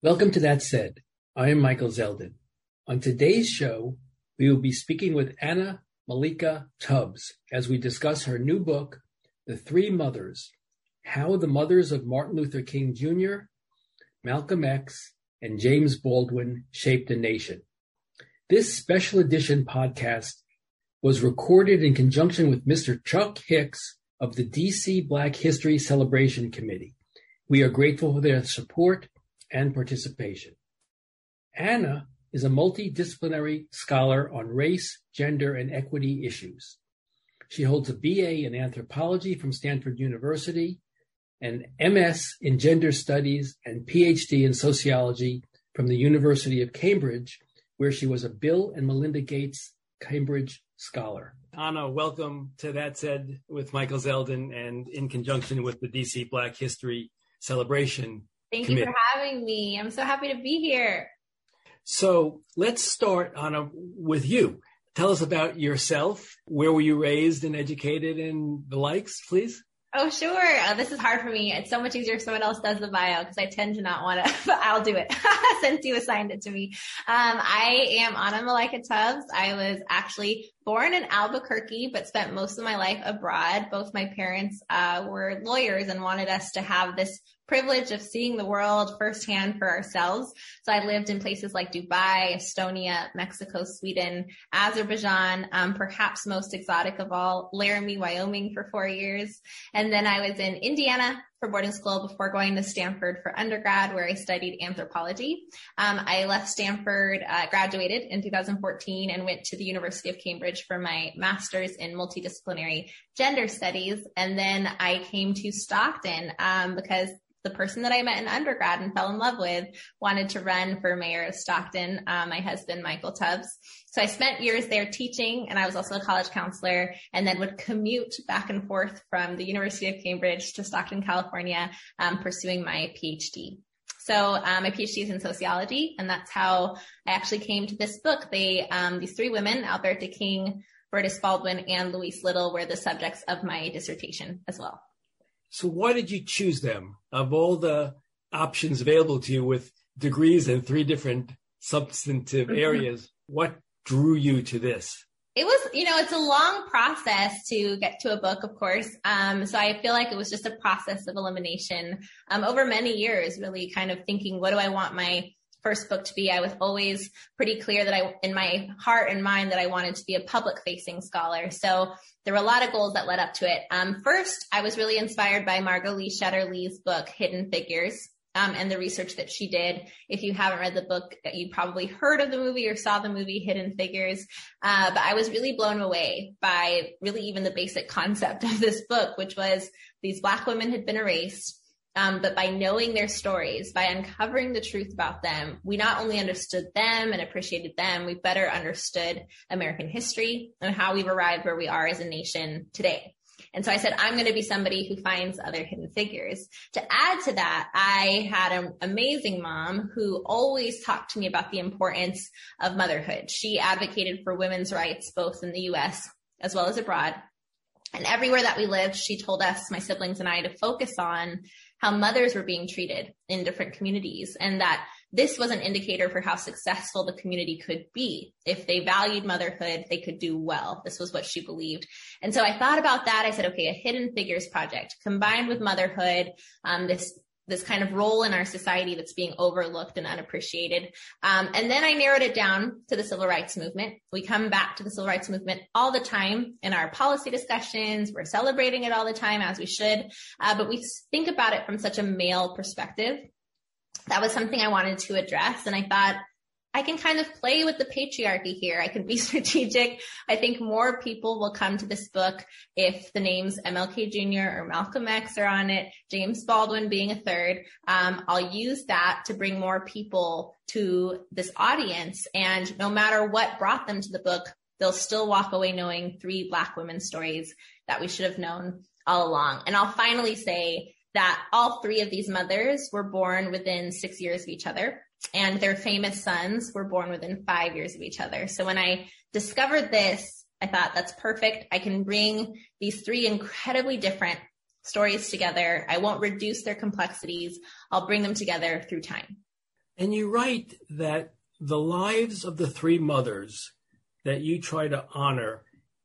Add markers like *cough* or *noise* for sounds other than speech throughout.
Welcome to That Said. I am Michael Zeldin. On today's show, we will be speaking with Anna Malaika Tubbs as we discuss her new book, The Three Mothers How the Mothers of Martin Luther King Jr., Malcolm X, and James Baldwin Shaped a Nation. This special edition podcast was recorded in conjunction with Mr. Chuck Hicks of the DC Black History Celebration Committee. We are grateful for their support and participation. Anna is a multidisciplinary scholar on race, gender, and equity issues. She holds a BA in anthropology from Stanford University, an MS in gender studies, and PhD in sociology from the University of Cambridge, where she was a Bill and Melinda Gates Cambridge Scholar. Anna, welcome to That Said with Michael Zeldin and in conjunction with the DC Black History Celebration Thank Committee. you for having me. I'm so happy to be here. So let's start Anna with you. Tell us about yourself. Where were you raised and educated and the likes, please? Oh, sure. Uh, this is hard for me. It's so much easier if someone else does the bio because I tend to not want to, *laughs* but I'll do it *laughs* since you assigned it to me. Um, I am Anna Malaika Tubbs. I was actually born in Albuquerque, but spent most of my life abroad. Both my parents uh, were lawyers and wanted us to have this privilege of seeing the world firsthand for ourselves. So I lived in places like Dubai, Estonia, Mexico, Sweden, Azerbaijan, um, perhaps most exotic of all, Laramie, Wyoming for four years. And then I was in Indiana for boarding school before going to Stanford for undergrad, where I studied anthropology. Um, I left Stanford, uh, graduated in 2014 and went to the University of Cambridge for my master's in multidisciplinary gender studies. And then I came to Stockton, um, because the person that I met in undergrad and fell in love with wanted to run for mayor of Stockton, uh, my husband, Michael Tubbs. So I spent years there teaching and I was also a college counselor and then would commute back and forth from the University of Cambridge to Stockton, California, um, pursuing my PhD. So um, my PhD is in sociology, and that's how I actually came to this book. They, um, these three women, Alberta King, Berdis Baldwin, and Louise Little, were the subjects of my dissertation as well. So why did you choose them of all the options available to you with degrees in three different substantive areas? What drew you to this? It was, you know, it's a long process to get to a book, of course. Um, so I feel like it was just a process of elimination um, over many years, really kind of thinking, what do I want my first book to be? I was always pretty clear that I, in my heart and mind, that I wanted to be a public facing scholar. So there were a lot of goals that led up to it. Um, first, I was really inspired by Margot Lee Shetterly's book, Hidden Figures. Um, and the research that she did. If you haven't read the book, you probably heard of the movie or saw the movie Hidden Figures. Uh, but I was really blown away by really even the basic concept *laughs* of this book, which was these black women had been erased. Um, but by knowing their stories, by uncovering the truth about them, we not only understood them and appreciated them, we better understood American history and how we've arrived where we are as a nation today. And so I said, I'm going to be somebody who finds other hidden figures. To add to that, I had an amazing mom who always talked to me about the importance of motherhood. She advocated for women's rights, both in the US as well as abroad. And everywhere that we lived, she told us, my siblings and I, to focus on how mothers were being treated in different communities and that this was an indicator for how successful the community could be. If they valued motherhood, they could do well. This was what she believed. And so I thought about that. I said, okay, a hidden figures project combined with motherhood, um, this this kind of role in our society that's being overlooked and unappreciated. Um, and then I narrowed it down to the civil rights movement. We come back to the civil rights movement all the time in our policy discussions. We're celebrating it all the time as we should. Uh, but we think about it from such a male perspective that was something I wanted to address. And I thought, I can kind of play with the patriarchy here. I can be *laughs* strategic. I think more people will come to this book if the names MLK Jr. or Malcolm X are on it, James Baldwin being a third. Um, I'll use that to bring more people to this audience. And no matter what brought them to the book, they'll still walk away knowing three Black women's stories that we should have known all along. And I'll finally say that all three of these mothers were born within six years of each other and their famous sons were born within five years of each other. So when I discovered this, I thought that's perfect. I can bring these three incredibly different stories together. I won't reduce their complexities. I'll bring them together through time. And you write that the lives of the three mothers that you try to honor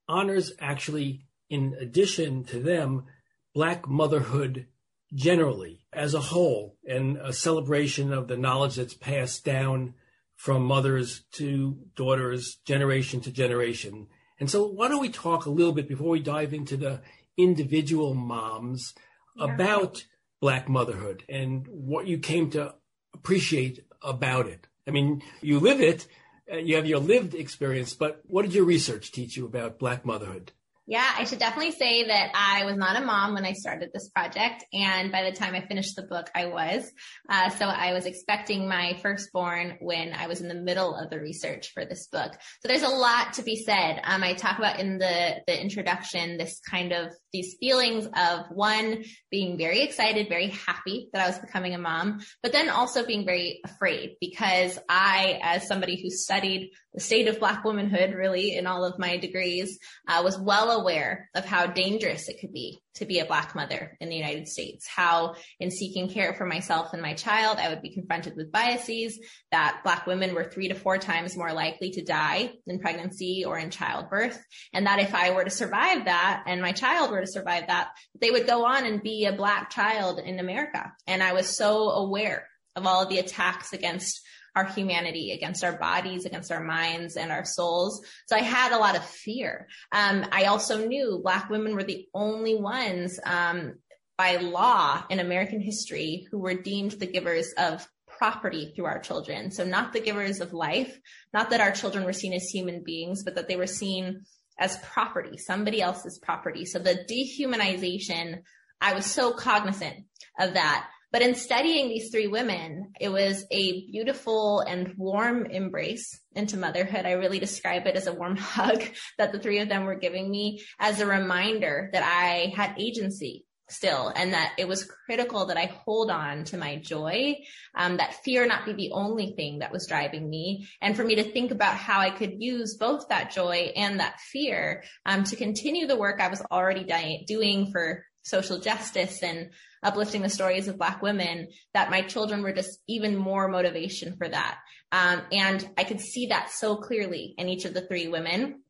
honors actually, in addition to them, Black motherhood generally as a whole and a celebration of the knowledge that's passed down from mothers to daughters, generation to generation. And so, why don't we talk a little bit before we dive into the individual moms yeah. about Black motherhood and what you came to appreciate about it? I mean, you live it, uh, you have your lived experience, but what did your research teach you about Black motherhood? Yeah, I should definitely say that I was not a mom when I started this project. And by the time I finished the book, I was. Uh, so I was expecting my firstborn when I was in the middle of the research for this book. So there's a lot to be said. Um, I talk about in the, the introduction, this kind of these feelings of one being very excited, very happy that I was becoming a mom, but then also being very afraid because I, as somebody who studied the state of Black womanhood really in all of my degrees, uh, was well aware of how dangerous it could be to be a Black mother in the United States. How in seeking care for myself and my child, I would be confronted with biases that Black women were three to four times more likely to die in pregnancy or in childbirth. And that if I were to survive that and my child were to survive that, they would go on and be a Black child in America. And I was so aware of all of the attacks against our humanity, against our bodies, against our minds and our souls. So I had a lot of fear. Um, I also knew Black women were the only ones um, by law in American history who were deemed the givers of property through our children. So not the givers of life, not that our children were seen as human beings, but that they were seen as property, somebody else's property. So the dehumanization, I was so cognizant of that. But in studying these three women, it was a beautiful and warm embrace into motherhood. I really describe it as a warm *laughs* hug that the three of them were giving me as a reminder that I had agency still and that it was critical that I hold on to my joy, um, that fear not be the only thing that was driving me and for me to think about how I could use both that joy and that fear um, to continue the work I was already di- doing for social justice and uplifting the stories of Black women, that my children were just even more motivation for that. Um, and I could see that so clearly in each of the three women.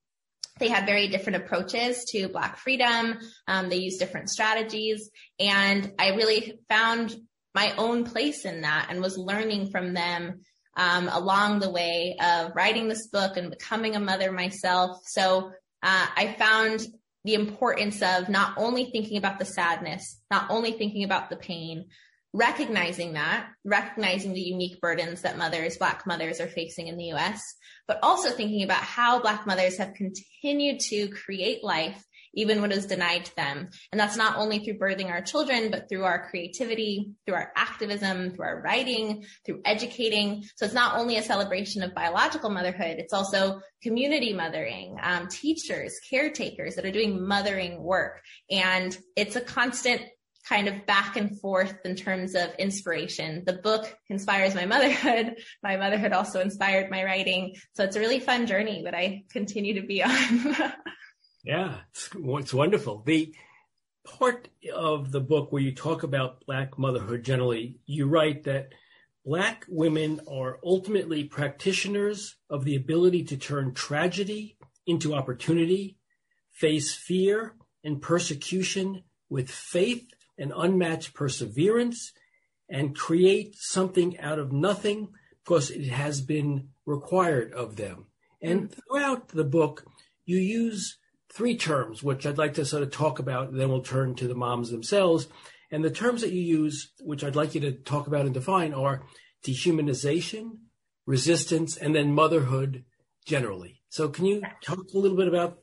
They had very different approaches to Black freedom. Um, they used different strategies. And I really found my own place in that and was learning from them um, along the way of writing this book and becoming a mother myself. So uh, I found the importance of not only thinking about the sadness, not only thinking about the pain, recognizing that, recognizing the unique burdens that mothers, Black mothers are facing in the US, but also thinking about how Black mothers have continued to create life even what is denied to them. And that's not only through birthing our children, but through our creativity, through our activism, through our writing, through educating. So it's not only a celebration of biological motherhood, it's also community mothering, um, teachers, caretakers that are doing mothering work. And it's a constant kind of back and forth in terms of inspiration. The book inspires my motherhood. My motherhood also inspired my writing. So it's a really fun journey that I continue to be on. *laughs* yeah, it's, it's wonderful. The part of the book where you talk about Black motherhood generally, you write that Black women are ultimately practitioners of the ability to turn tragedy into opportunity, face fear and persecution with faith and unmatched perseverance, and create something out of nothing because it has been required of them. And mm-hmm. throughout the book, you use three terms, which I'd like to sort of talk about, and then we'll turn to the moms themselves. And the terms that you use, which I'd like you to talk about and define, are dehumanization, resistance, and then motherhood generally. So, can you talk a little bit about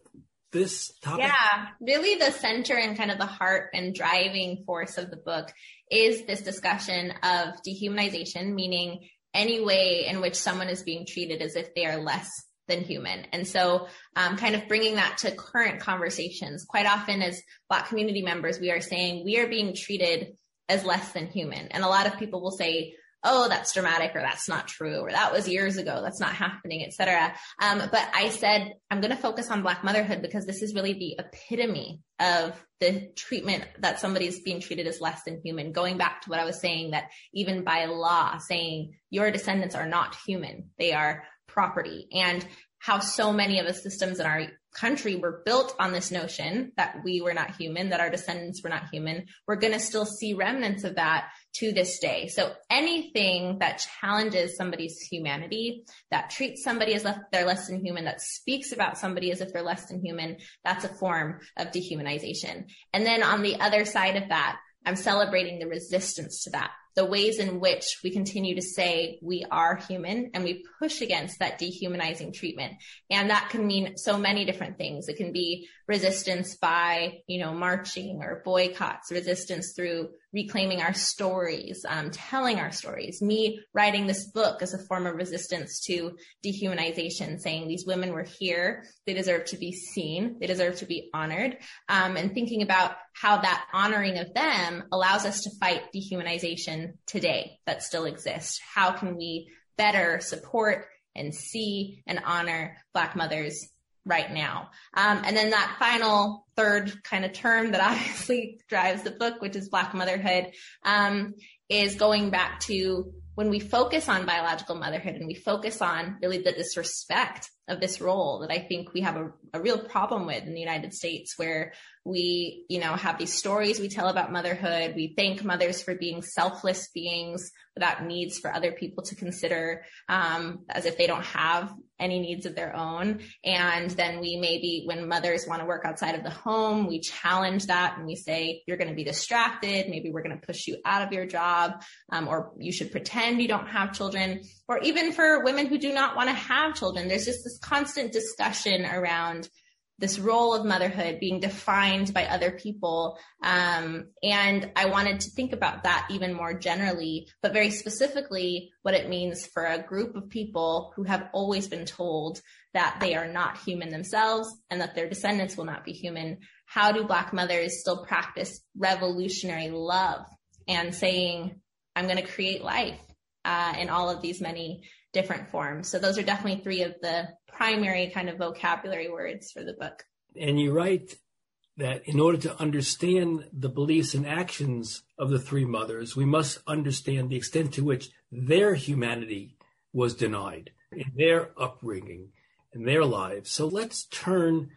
this topic? Yeah, really the center and kind of the heart and driving force of the book is this discussion of dehumanization, meaning any way in which someone is being treated as if they are less than human. And so, um, kind of bringing that to current conversations. Quite often, as Black community members, we are saying we are being treated as less than human. And a lot of people will say, oh, that's dramatic or that's not true or that was years ago. That's not happening, etc. Um, but I said, I'm going to focus on black motherhood because this is really the epitome of the treatment that somebody is being treated as less than human. Going back to what I was saying that even by law saying your descendants are not human, they are property and how so many of the systems in our country were built on this notion that we were not human, that our descendants were not human, we're going to still see remnants of that to this day. So anything that challenges somebody's humanity, that treats somebody as if they're less than human, that speaks about somebody as if they're less than human, that's a form of dehumanization. And then on the other side of that, I'm celebrating the resistance to that the ways in which we continue to say we are human and we push against that dehumanizing treatment. And that can mean so many different things. It can be resistance by, you know, marching or boycotts, resistance through reclaiming our stories, um, telling our stories, me writing this book as a form of resistance to dehumanization, saying these women were here, they deserve to be seen, they deserve to be honored, um, and thinking about how that honoring of them allows us to fight dehumanization today that still exists. How can we better support and see and honor Black mothers right now. Um, and then that final third kind of term that *laughs* obviously drives the book, which is Black motherhood, um, is going back to when we focus on biological motherhood and we focus on really the disrespect of this role that I think we have a, a real problem with in the United States where we, you know, have these stories we tell about motherhood. We thank mothers for being selfless beings without needs for other people to consider, um, as if they don't have any needs of their own. And then we maybe, when mothers want to work outside of the home, we challenge that and we say, you're going to be distracted. Maybe we're going to push you out of your job, um, or you should pretend you don't have children. Or even for women who do not want to have children, there's just this constant discussion around this role of motherhood being defined by other people. Um, and I wanted to think about that even more generally, but very specifically what it means for a group of people who have always been told that they are not human themselves and that their descendants will not be human. How do Black mothers still practice revolutionary love and saying, I'm going to create life uh, in all of these many different forms. So those are definitely three of the primary kind of vocabulary words for the book. And you write that in order to understand the beliefs and actions of the three mothers, we must understand the extent to which their humanity was denied in their upbringing and their lives. So let's turn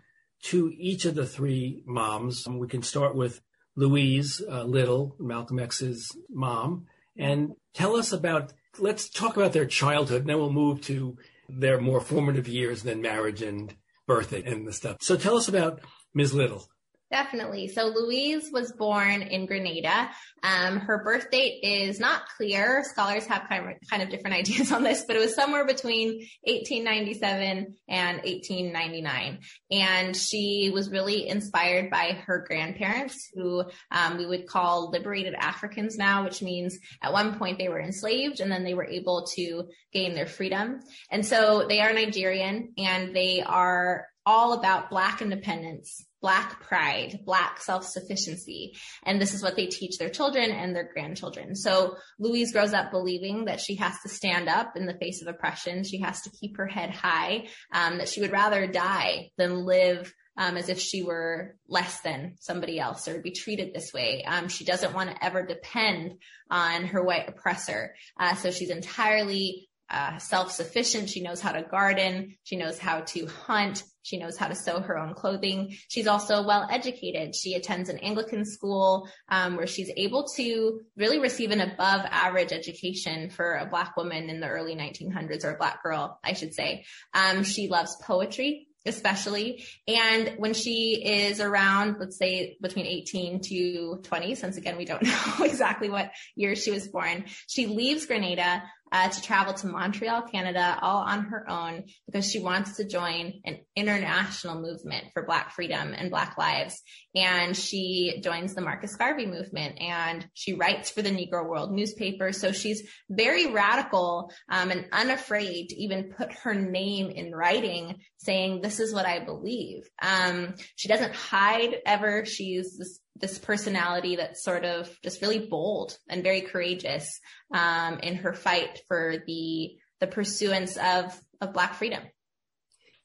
to each of the three moms. We can start with Louise uh, Little, Malcolm X's mom, and tell us about let's talk about their childhood, and then we'll move to their more formative years, than marriage and birthing and the stuff. So tell us about Ms. Little. Definitely. So Louise was born in Grenada. Um, her birth date is not clear. Scholars have kind of, kind of different *laughs* ideas on this, but it was somewhere between 1897 and 1899. And she was really inspired by her grandparents, who um, we would call liberated Africans now, which means at one point they were enslaved and then they were able to gain their freedom. And so they are Nigerian and they are all about Black independence, Black pride, Black self-sufficiency. And this is what they teach their children and their grandchildren. So Louise grows up believing that she has to stand up in the face of oppression. She has to keep her head high, um, that she would rather die than live um, as if she were less than somebody else or be treated this way. Um, she doesn't want to ever depend on her white oppressor. Uh, so she's entirely uh, self-sufficient. She knows how to garden. She knows how to hunt. She knows how to sew her own clothing. She's also well educated. She attends an Anglican school um, where she's able to really receive an above average education for a black woman in the early 1900s or a black girl, I should say. Um, she loves poetry especially. And when she is around, let's say between 18 to 20, since again, we don't *laughs* know exactly what year she was born, she leaves Grenada uh, to travel to Montreal, Canada, all on her own because she wants to join an international movement for Black freedom and Black lives. And she joins the Marcus Garvey movement and she writes for the Negro World newspaper. So she's very radical um, and unafraid to even put her name in writing saying, this is what I believe. Um, she doesn't hide ever. She's this this personality that's sort of just really bold and very courageous um, in her fight for the the pursuance of of Black freedom.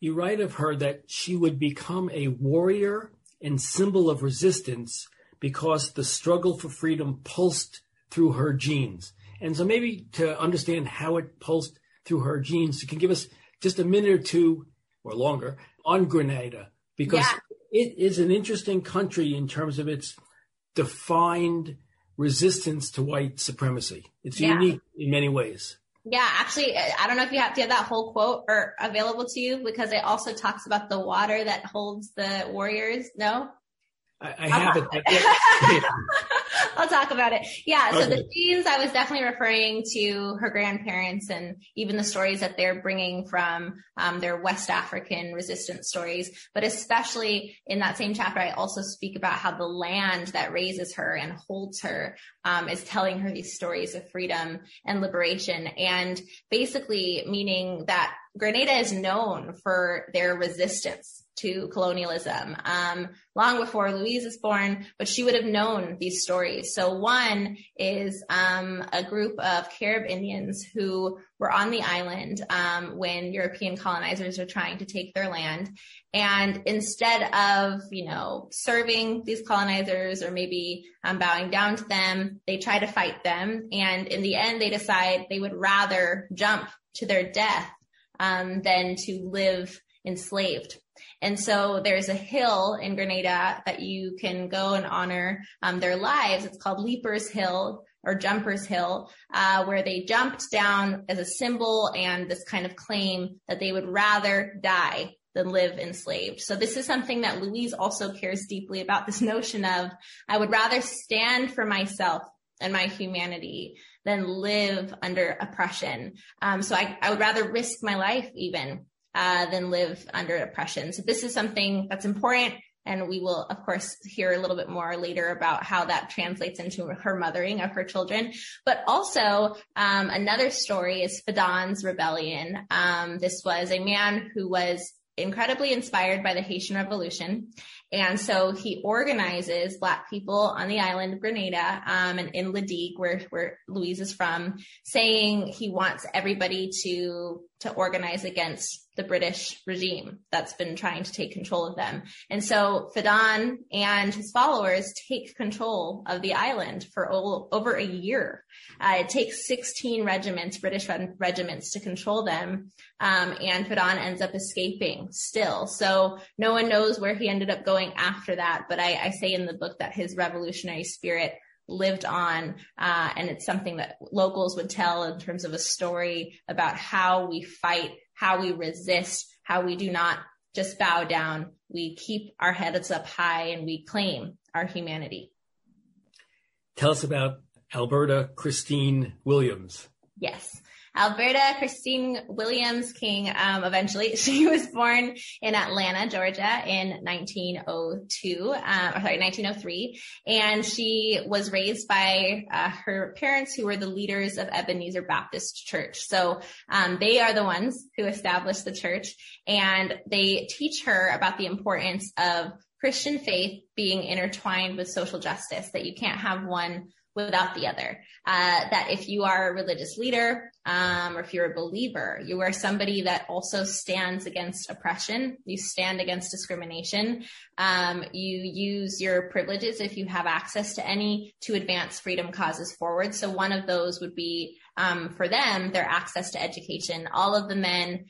You write of her that she would become a warrior and symbol of resistance because the struggle for freedom pulsed through her genes. And so maybe to understand how it pulsed through her genes, you can give us just a minute or two or longer on Grenada because yeah it is an interesting country in terms of its defined resistance to white supremacy. It's yeah. unique in many ways. Yeah, actually, I don't know if you have to have that whole quote or available to you because it also talks about the water that holds the warriors. No? I, I have it. *laughs* I'll talk about it. Yeah. So okay. the genes, I was definitely referring to her grandparents and even the stories that they're bringing from um, their West African resistance stories. But especially in that same chapter, I also speak about how the land that raises her and holds her um, is telling her these stories of freedom and liberation. And basically meaning that Grenada is known for their resistance to colonialism um, long before Louise was born, but she would have known these stories. So one is um, a group of Carib Indians who were on the island um, when European colonizers were trying to take their land, and instead of you know serving these colonizers or maybe um, bowing down to them, they try to fight them, and in the end, they decide they would rather jump to their death um, than to live enslaved. And so there's a hill in Grenada that you can go and honor um, their lives. It's called Leapers Hill or Jumpers Hill, uh, where they jumped down as a symbol and this kind of claim that they would rather die than live enslaved. So this is something that Louise also cares deeply about this notion of I would rather stand for myself and my humanity than live under oppression. Um, so I, I would rather risk my life even uh, than live under oppression. So this is something that's important. And we will, of course, hear a little bit more later about how that translates into her mothering of her children. But also, um, another story is Fedon's rebellion. Um, this was a man who was incredibly inspired by the Haitian Revolution. And so he organizes Black people on the island of Grenada um, and in La Digue, where, where Louise is from, saying he wants everybody to to organize against the British regime that's been trying to take control of them. And so Fedon and his followers take control of the island for o- over a year. Uh, it takes 16 regiments, British regiments to control them. Um, and Fedon ends up escaping still. So no one knows where he ended up going after that. But I, I say in the book that his revolutionary spirit lived on. Uh, and it's something that locals would tell in terms of a story about how we fight, how we resist, how we do not just bow down, we keep our heads up high and we claim our humanity. Tell us about Alberta Christine Williams. Yes. Alberta Christine Williams King, um, eventually. *laughs* She was born in Atlanta, Georgia in 1902, um, or sorry, 1903. And she was raised by uh, her parents who were the leaders of Ebenezer Baptist Church. So um, they are the ones who established the church and they teach her about the importance of Christian faith being intertwined with social justice, that you can't have one without the other. Uh, that if you are a religious leader, um, or if you're a believer, you are somebody that also stands against oppression. You stand against discrimination. Um, you use your privileges if you have access to any to advance freedom causes forward. So one of those would be um, for them their access to education. All of the men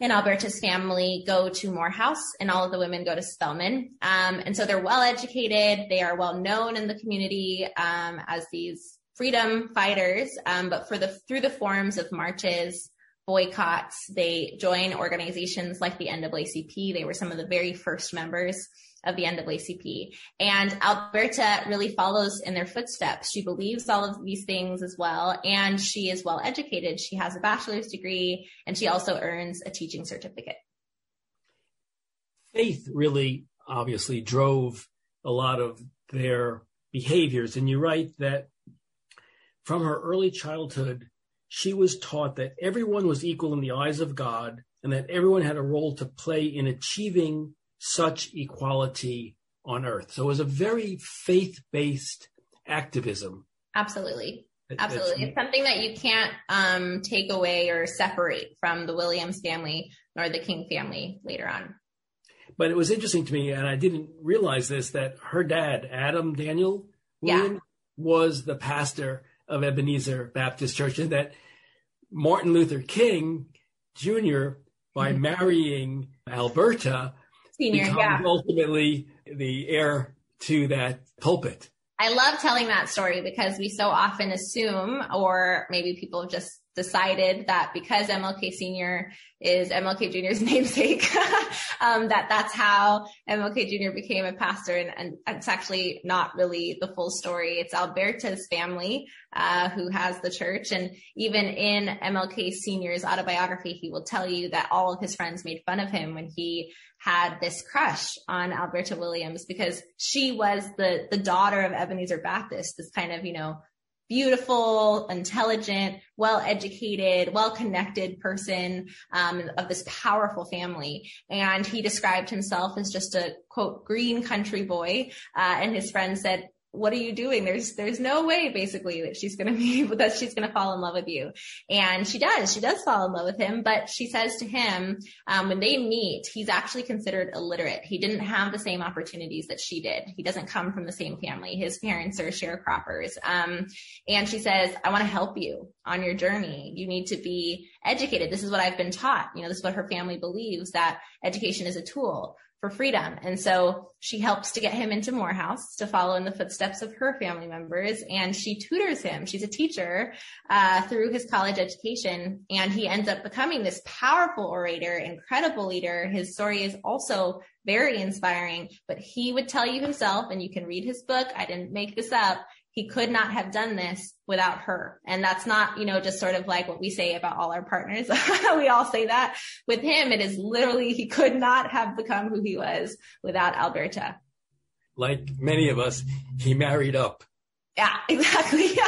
in Alberta's family go to Morehouse and all of the women go to Spelman. Um, and so they're well educated. They are well known in the community um, as these freedom fighters. Um, but for the through the forms of marches, boycotts, they join organizations like the NAACP. They were some of the very first members of the NAACP. And Alberta really follows in their footsteps. She believes all of these things as well. And she is well educated. She has a bachelor's degree and she also earns a teaching certificate. Faith really obviously drove a lot of their behaviors. And you write that from her early childhood, she was taught that everyone was equal in the eyes of God and that everyone had a role to play in achieving such equality on earth. So it was a very faith based activism. Absolutely. Absolutely. It's something that you can't um, take away or separate from the Williams family nor the King family later on. But it was interesting to me, and I didn't realize this, that her dad, Adam Daniel Williams, yeah. was the pastor of Ebenezer Baptist Church, and that Martin Luther King Jr., by mm-hmm. marrying Alberta, Senior, becomes yeah. ultimately the heir to that pulpit. I love telling that story because we so often assume, or maybe people just decided that because MLK Senior is MLK Junior's *laughs* namesake, *laughs* um, that that's how MLK Junior became a pastor, and, and, it's actually not really the full story. It's Alberta's family uh, who has the church, and even in MLK Senior's autobiography, he will tell you that all of his friends made fun of him when he had this crush on Alberta Williams because she was the the daughter of Ebenezer Baptist, this kind of you know beautiful, intelligent, well educated, well connected person um, of this powerful family. And he described himself as just a quote, green country boy. Uh, and his friend said, what are you doing? There's, there's no way basically that she's going *laughs* to be, that she's going to fall in love with you. And she does, she does fall in love with him, but she says to him, um, when they meet, he's actually considered illiterate. He didn't have the same opportunities that she did. He doesn't come from the same family. His parents are sharecroppers. Um, and she says, I want to help you on your journey. You need to be educated. This is what I've been taught. You know, this is what her family believes that education is a tool for freedom. And so she helps to get him into Morehouse to follow in the footsteps of her family members. And she tutors him. She's a teacher uh, through his college education. And he ends up becoming this powerful orator, incredible leader. His story is also very inspiring, but he would tell you himself, and you can read his book. I didn't make this up he could not have done this without her. And that's not, you know, just sort of like what we say about all our partners. *laughs* we all say that. With him, it is literally, he could not have become who he was without Alberta. Like many of us, he married up. Yeah, *laughs* exactly.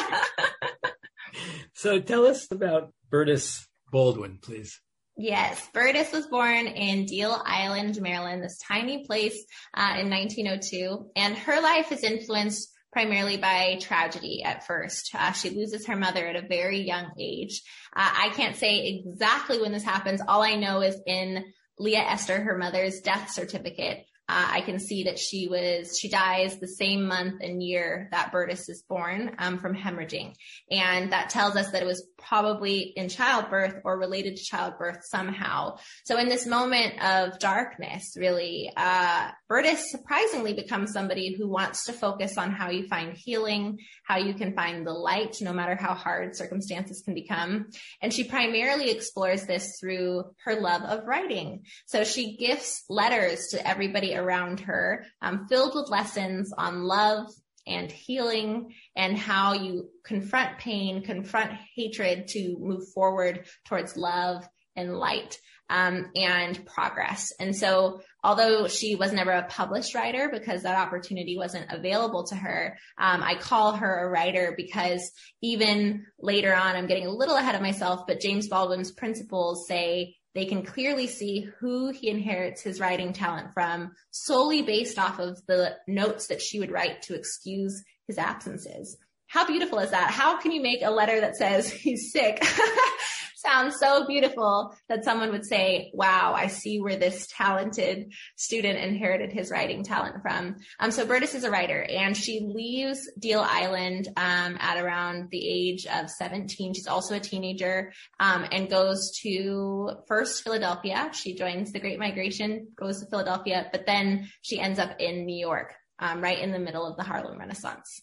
so tell us about Berdis Baldwin, please. Yes, Berdis was born in Deal Island, Maryland, this tiny place uh, in 1902, and her life is influenced primarily by tragedy at first. Uh, she loses her mother at a very young age. Uh, I can't say exactly when this happens. All I know is in Leah Esther, her mother's death certificate, uh, I can see that she was, she dies the same month and year that Berdis is born um, from hemorrhaging. And that tells us that it was probably in childbirth or related to childbirth somehow. So in this moment of darkness, really, uh, Berdis surprisingly becomes somebody who wants to focus on how you find healing, how you can find the light, no matter how hard circumstances can become. And she primarily explores this through her love of writing. So she gifts letters to everybody around her, um, filled with lessons on love and healing and how you confront pain, confront hatred to move forward towards love and light. Um, and progress. And so, although she was never a published writer because that opportunity wasn't available to her, um, I call her a writer because even later on, I'm getting a little ahead of myself, but James Baldwin's principals say they can clearly see who he inherits his writing talent from solely based off of the notes that she would write to excuse his absences. How beautiful is that? How can you make a letter that says he's sick *laughs* sounds so beautiful that someone would say, wow, I see where this talented student inherited his writing talent from. Um, so Berdis is a writer and she leaves Deal Island, um, at around the age of 17. She's also a teenager, um, and goes to first Philadelphia. She joins the Great Migration, goes to Philadelphia, but then she ends up in New York, um, right in the middle of the Harlem Renaissance.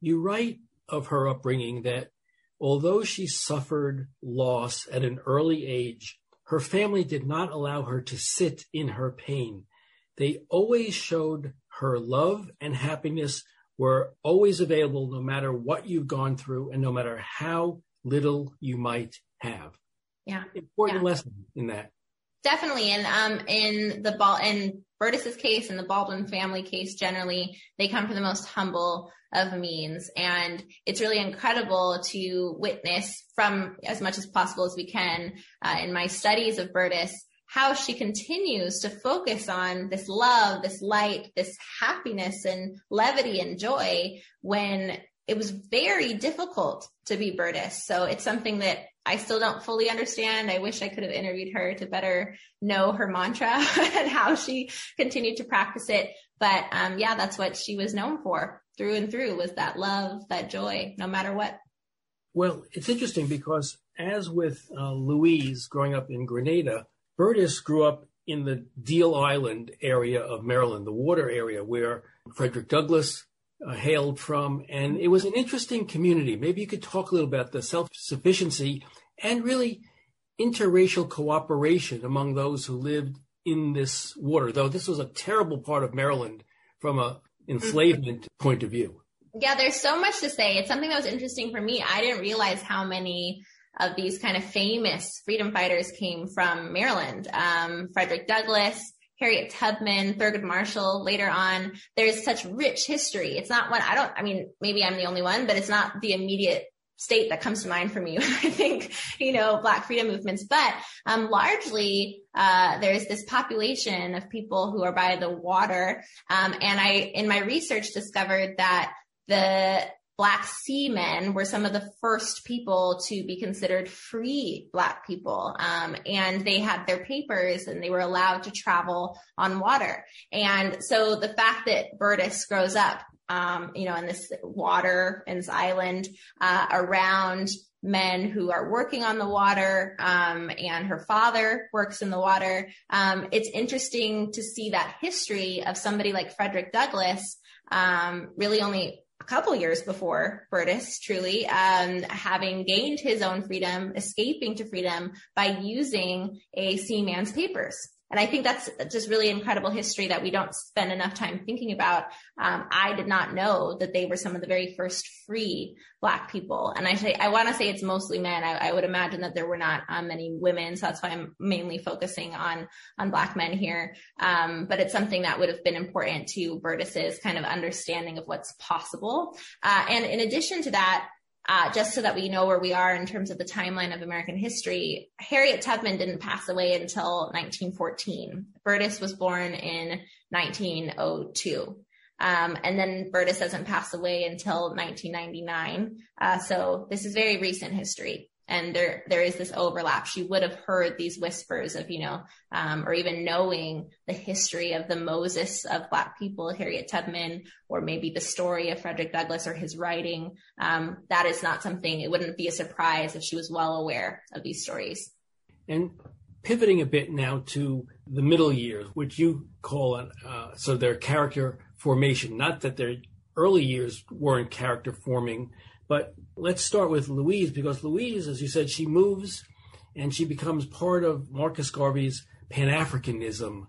You write of her upbringing that Although she suffered loss at an early age, her family did not allow her to sit in her pain. They always showed her love and happiness were always available no matter what you've gone through and no matter how little you might have. Yeah. Important yeah. lesson in that. Definitely. And um in the ball in Berdis's case and the Baldwin family case generally, they come from the most humble of means. And it's really incredible to witness from as much as possible as we can uh, in my studies of Berdis how she continues to focus on this love, this light, this happiness and levity and joy when it was very difficult to be Berdis. So it's something that I still don't fully understand. I wish I could have interviewed her to better know her mantra *laughs* and how she continued to practice it. But um, yeah, that's what she was known for through and through was that love, that joy, no matter what. Well, it's interesting because as with uh, Louise growing up in Grenada, Berdis grew up in the Deal Island area of Maryland, the water area where Frederick Douglass uh, hailed from. And it was an interesting community. Maybe you could talk a little about the self sufficiency and really interracial cooperation among those who lived in this water, though this was a terrible part of Maryland from a enslavement point of view. Yeah, there's so much to say. It's something that was interesting for me. I didn't realize how many of these kind of famous freedom fighters came from Maryland. Um, Frederick Douglass, Harriet Tubman, Thurgood Marshall later on. There's such rich history. It's not one, I don't, I mean, maybe I'm the only one, but it's not the immediate state that comes to mind for me *laughs* when I think, you know, Black freedom movements. But um, largely, uh, there's this population of people who are by the water. Um, and I, in my research, discovered that the Black seamen were some of the first people to be considered free Black people. Um, and they had their papers and they were allowed to travel on water. And so the fact that Berdis grows up um, you know, in this water in this island uh, around men who are working on the water, um, and her father works in the water. Um, it's interesting to see that history of somebody like Frederick Douglass, um, really only a couple years before Berdis, truly, um, having gained his own freedom, escaping to freedom by using a seaman's papers. And I think that's just really incredible history that we don't spend enough time thinking about. Um, I did not know that they were some of the very first free Black people. And I say, I want to say it's mostly men. I, I, would imagine that there were not um, many women. So that's why I'm mainly focusing on, on Black men here. Um, but it's something that would have been important to Berdis's kind of understanding of what's possible. Uh, and in addition to that, uh, just so that we know where we are in terms of the timeline of American history, Harriet Tubman didn't pass away until 1914. Berdis was born in 1902. Um, and then Berdis doesn't pass away until 1999. Uh, so this is very recent history. And there there is this overlap. She would have heard these whispers of, you know, um, or even knowing the history of the Moses of Black people, Harriet Tubman, or maybe the story of Frederick Douglass or his writing. Um, that is not something. It wouldn't be a surprise if she was well aware of these stories. And pivoting a bit now to the middle years, which you call uh, so their character formation. Not that their early years weren't character forming, but let's start with Louise because Louise, as you said, she moves and she becomes part of Marcus Garvey's Pan Africanism.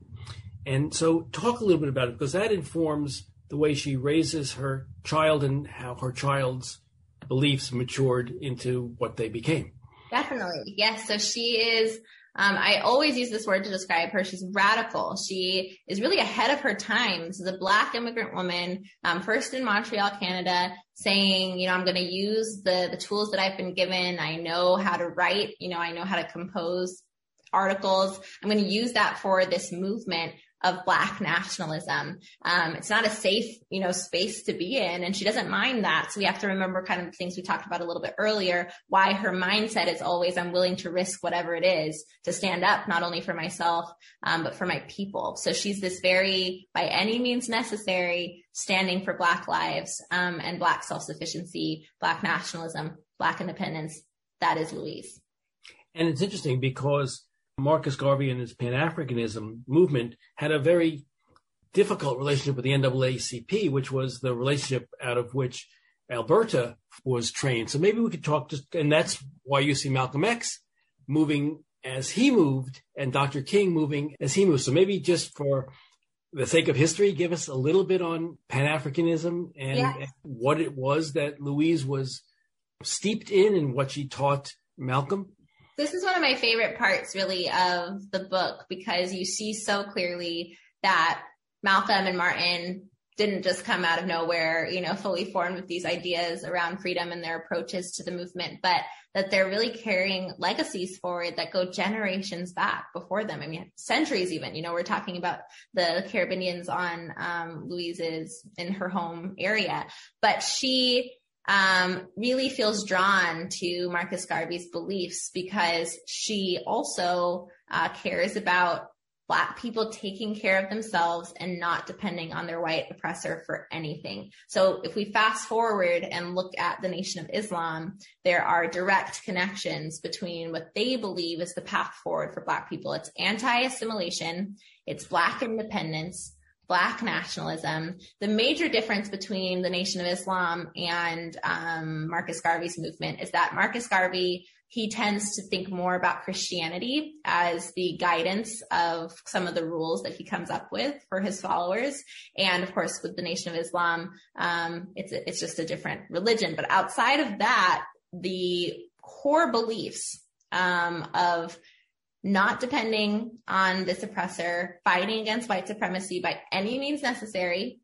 And so, talk a little bit about it because that informs the way she raises her child and how her child's beliefs matured into what they became. Definitely. Yes. So she is um, I always use this word to describe her. She's radical. She is really ahead of her time. This is a black immigrant woman, um, first in Montreal, Canada, saying, you know, I'm going to use the, the tools that I've been given. I know how to write, you know, I know how to compose articles. I'm going to use that for this movement of black nationalism. Um, it's not a safe, you know, space to be in. And she doesn't mind that. So we have to remember kind of things we talked about a little bit earlier, why her mindset is always, I'm willing to risk whatever it is to stand up, not only for myself, um, but for my people. So she's this very, by any means necessary, standing for black lives, um, and black self-sufficiency, black nationalism, black independence. That is Louise. And it's interesting because Marcus Garvey and his Pan Africanism movement had a very difficult relationship with the NAACP, which was the relationship out of which Alberta was trained. So maybe we could talk just, and that's why you see Malcolm X moving as he moved and Dr. King moving as he moved. So maybe just for the sake of history, give us a little bit on Pan Africanism and yeah. what it was that Louise was steeped in and what she taught Malcolm. This is one of my favorite parts, really, of the book because you see so clearly that Malcolm and Martin didn't just come out of nowhere, you know, fully formed with these ideas around freedom and their approaches to the movement, but that they're really carrying legacies forward that go generations back before them. I mean, centuries even, you know, we're talking about the Caribbeans on um, Louise's in her home area, but she um, really feels drawn to Marcus Garvey's beliefs because she also uh, cares about Black people taking care of themselves and not depending on their white oppressor for anything. So if we fast forward and look at the Nation of Islam, there are direct connections between what they believe is the path forward for Black people. It's anti-assimilation, it's Black independence, Black nationalism. The major difference between the Nation of Islam and um, Marcus Garvey's movement is that Marcus Garvey he tends to think more about Christianity as the guidance of some of the rules that he comes up with for his followers. And of course, with the Nation of Islam, um, it's it's just a different religion. But outside of that, the core beliefs um, of not depending on this oppressor, fighting against white supremacy by any means necessary,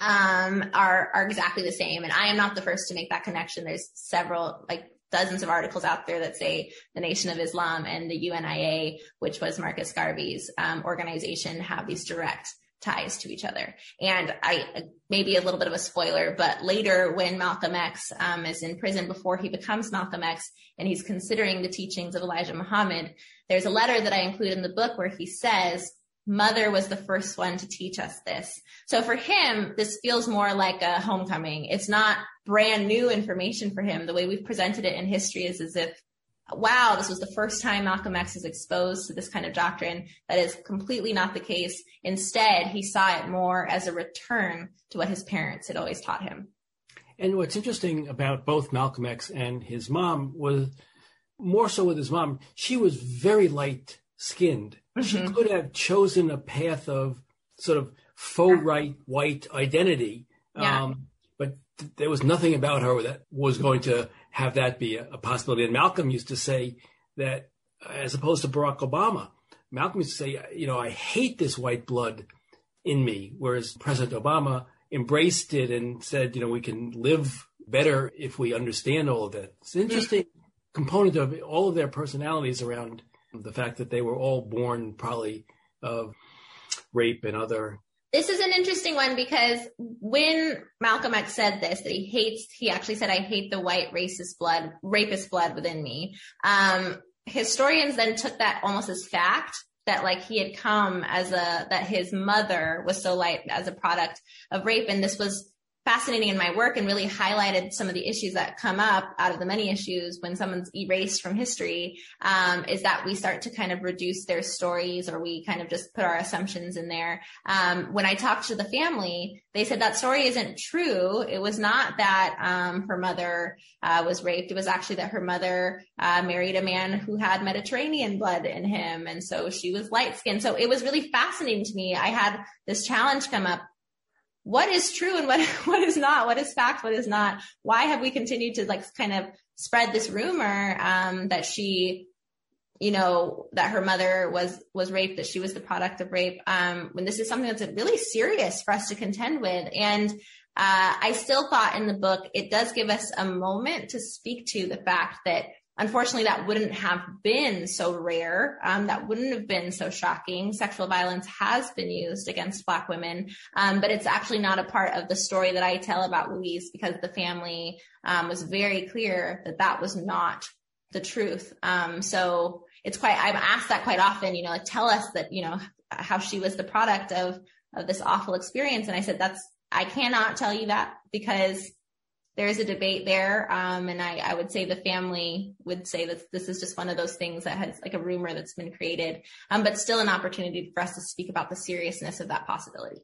um, are, are exactly the same. And I am not the first to make that connection. There's several, like dozens of articles out there that say the Nation of Islam and the UNIA, which was Marcus Garvey's um, organization, have these direct ties to each other. And I, maybe a little bit of a spoiler, but later when Malcolm X um, is in prison before he becomes Malcolm X and he's considering the teachings of Elijah Muhammad, there's a letter that I include in the book where he says, mother was the first one to teach us this. So for him, this feels more like a homecoming. It's not brand new information for him. The way we've presented it in history is as if wow, this was the first time Malcolm X was exposed to this kind of doctrine. That is completely not the case. Instead, he saw it more as a return to what his parents had always taught him. And what's interesting about both Malcolm X and his mom was more so with his mom, she was very light skinned. Mm-hmm. She could have chosen a path of sort of faux right white identity. Yeah. Um, but th- there was nothing about her that was going to have that be a, a possibility. And Malcolm used to say that, as opposed to Barack Obama, Malcolm used to say, you know, I hate this white blood in me, whereas President Obama embraced it and said, you know, we can live better if we understand all of that. It's interesting component of all of their personalities around the fact that they were all born probably of rape and other this is an interesting one because when Malcolm X said this, that he hates, he actually said, I hate the white racist blood, rapist blood within me. Um, historians then took that almost as fact that like he had come as a, that his mother was so light as a product of rape. And this was fascinating in my work and really highlighted some of the issues that come up out of the many issues when someone's erased from history um, is that we start to kind of reduce their stories or we kind of just put our assumptions in there. Um, when i talked to the family they said that story isn't true. It was not that um, her mother uh, was raped. It was actually that her mother uh, married a man who had mediterranean blood in him. And so she was light skinned so it was really fascinating to me. I had this challenge come up what is true and what, *laughs* what is not, what is fact, what is not. Why have we continued to like kind of spread this rumor, um, that she, you know, that her mother was, was raped, that she was the product of rape, um, when this is something that's really serious for us to contend with. And, uh, I still thought in the book, it does give us a moment to speak to the fact that Unfortunately, that wouldn't have been so rare. Um, that wouldn't have been so shocking. Sexual violence has been used against Black women, um, but it's actually not a part of the story that I tell about Louise because the family um, was very clear that that was not the truth. Um, so it's quite. I'm asked that quite often. You know, like tell us that you know how she was the product of of this awful experience, and I said that's I cannot tell you that because there is a debate there. Um, and I, I, would say the family would say that this is just one of those things that has like a rumor that's been created, um, but still an opportunity for us to speak about the seriousness of that possibility.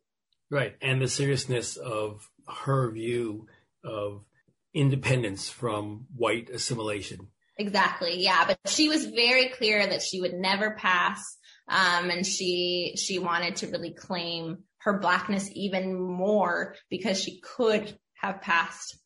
Right. And the seriousness of her view of independence from white assimilation. Exactly. Yeah. But she was very clear that she would never pass. Um, and she, she wanted to really claim her blackness even more because she could have passed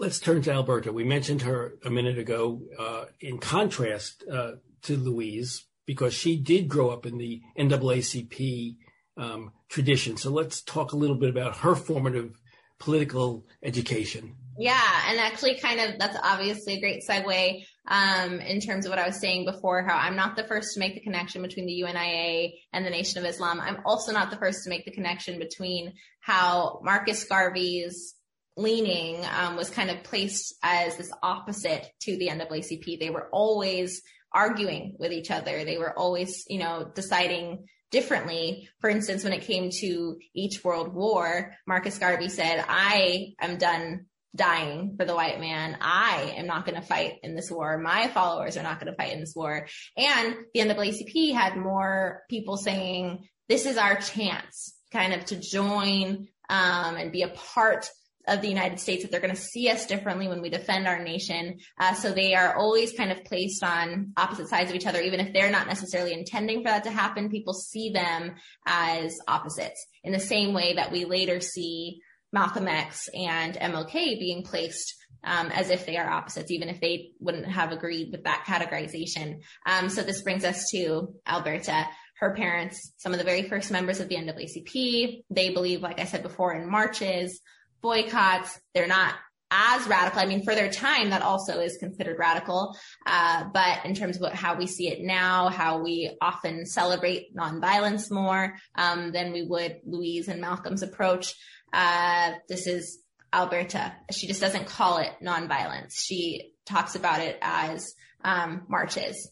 Let's turn to Alberta. We mentioned her a minute ago uh, in contrast uh, to Louise because she did grow up in the NAACP um, tradition. So let's talk a little bit about her formative political education. Yeah, and actually, kind of that's obviously a great segue um, in terms of what I was saying before. How I'm not the first to make the connection between the UNIA and the Nation of Islam. I'm also not the first to make the connection between how Marcus Garvey's leaning um, was kind of placed as this opposite to the NAACP. They were always arguing with each other. They were always, you know, deciding differently. For instance, when it came to each world war, Marcus Garvey said, I am done dying for the white man. I am not going to fight in this war. My followers are not going to fight in this war. And the NAACP had more people saying, this is our chance kind of to join um, and be a part of the United States that they're going to see us differently when we defend our nation. Uh, so they are always kind of placed on opposite sides of each other, even if they're not necessarily intending for that to happen. People see them as opposites in the same way that we later see Malcolm X and MLK being placed um, as if they are opposites, even if they wouldn't have agreed with that categorization. Um, so this brings us to Alberta. Her parents, some of the very first members of the NAACP, they believe, like I said before, in marches, boycotts. They're not as radical. I mean, for their time, that also is considered radical. Uh, but in terms of what, how we see it now, how we often celebrate nonviolence more um, than we would Louise and Malcolm's approach, uh, this is Alberta. She just doesn't call it nonviolence. She talks about it as um, marches,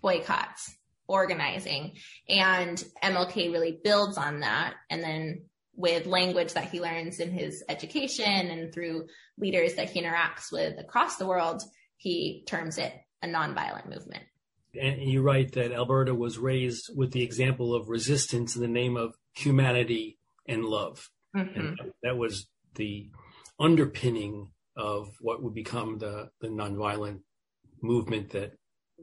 boycotts, organizing, and MLK really builds on that, and then with language that he learns in his education and through leaders that he interacts with across the world, he terms it a nonviolent movement. And you write that Alberta was raised with the example of resistance in the name of humanity and love. Mm-hmm. And that was the underpinning of what would become the, the nonviolent movement that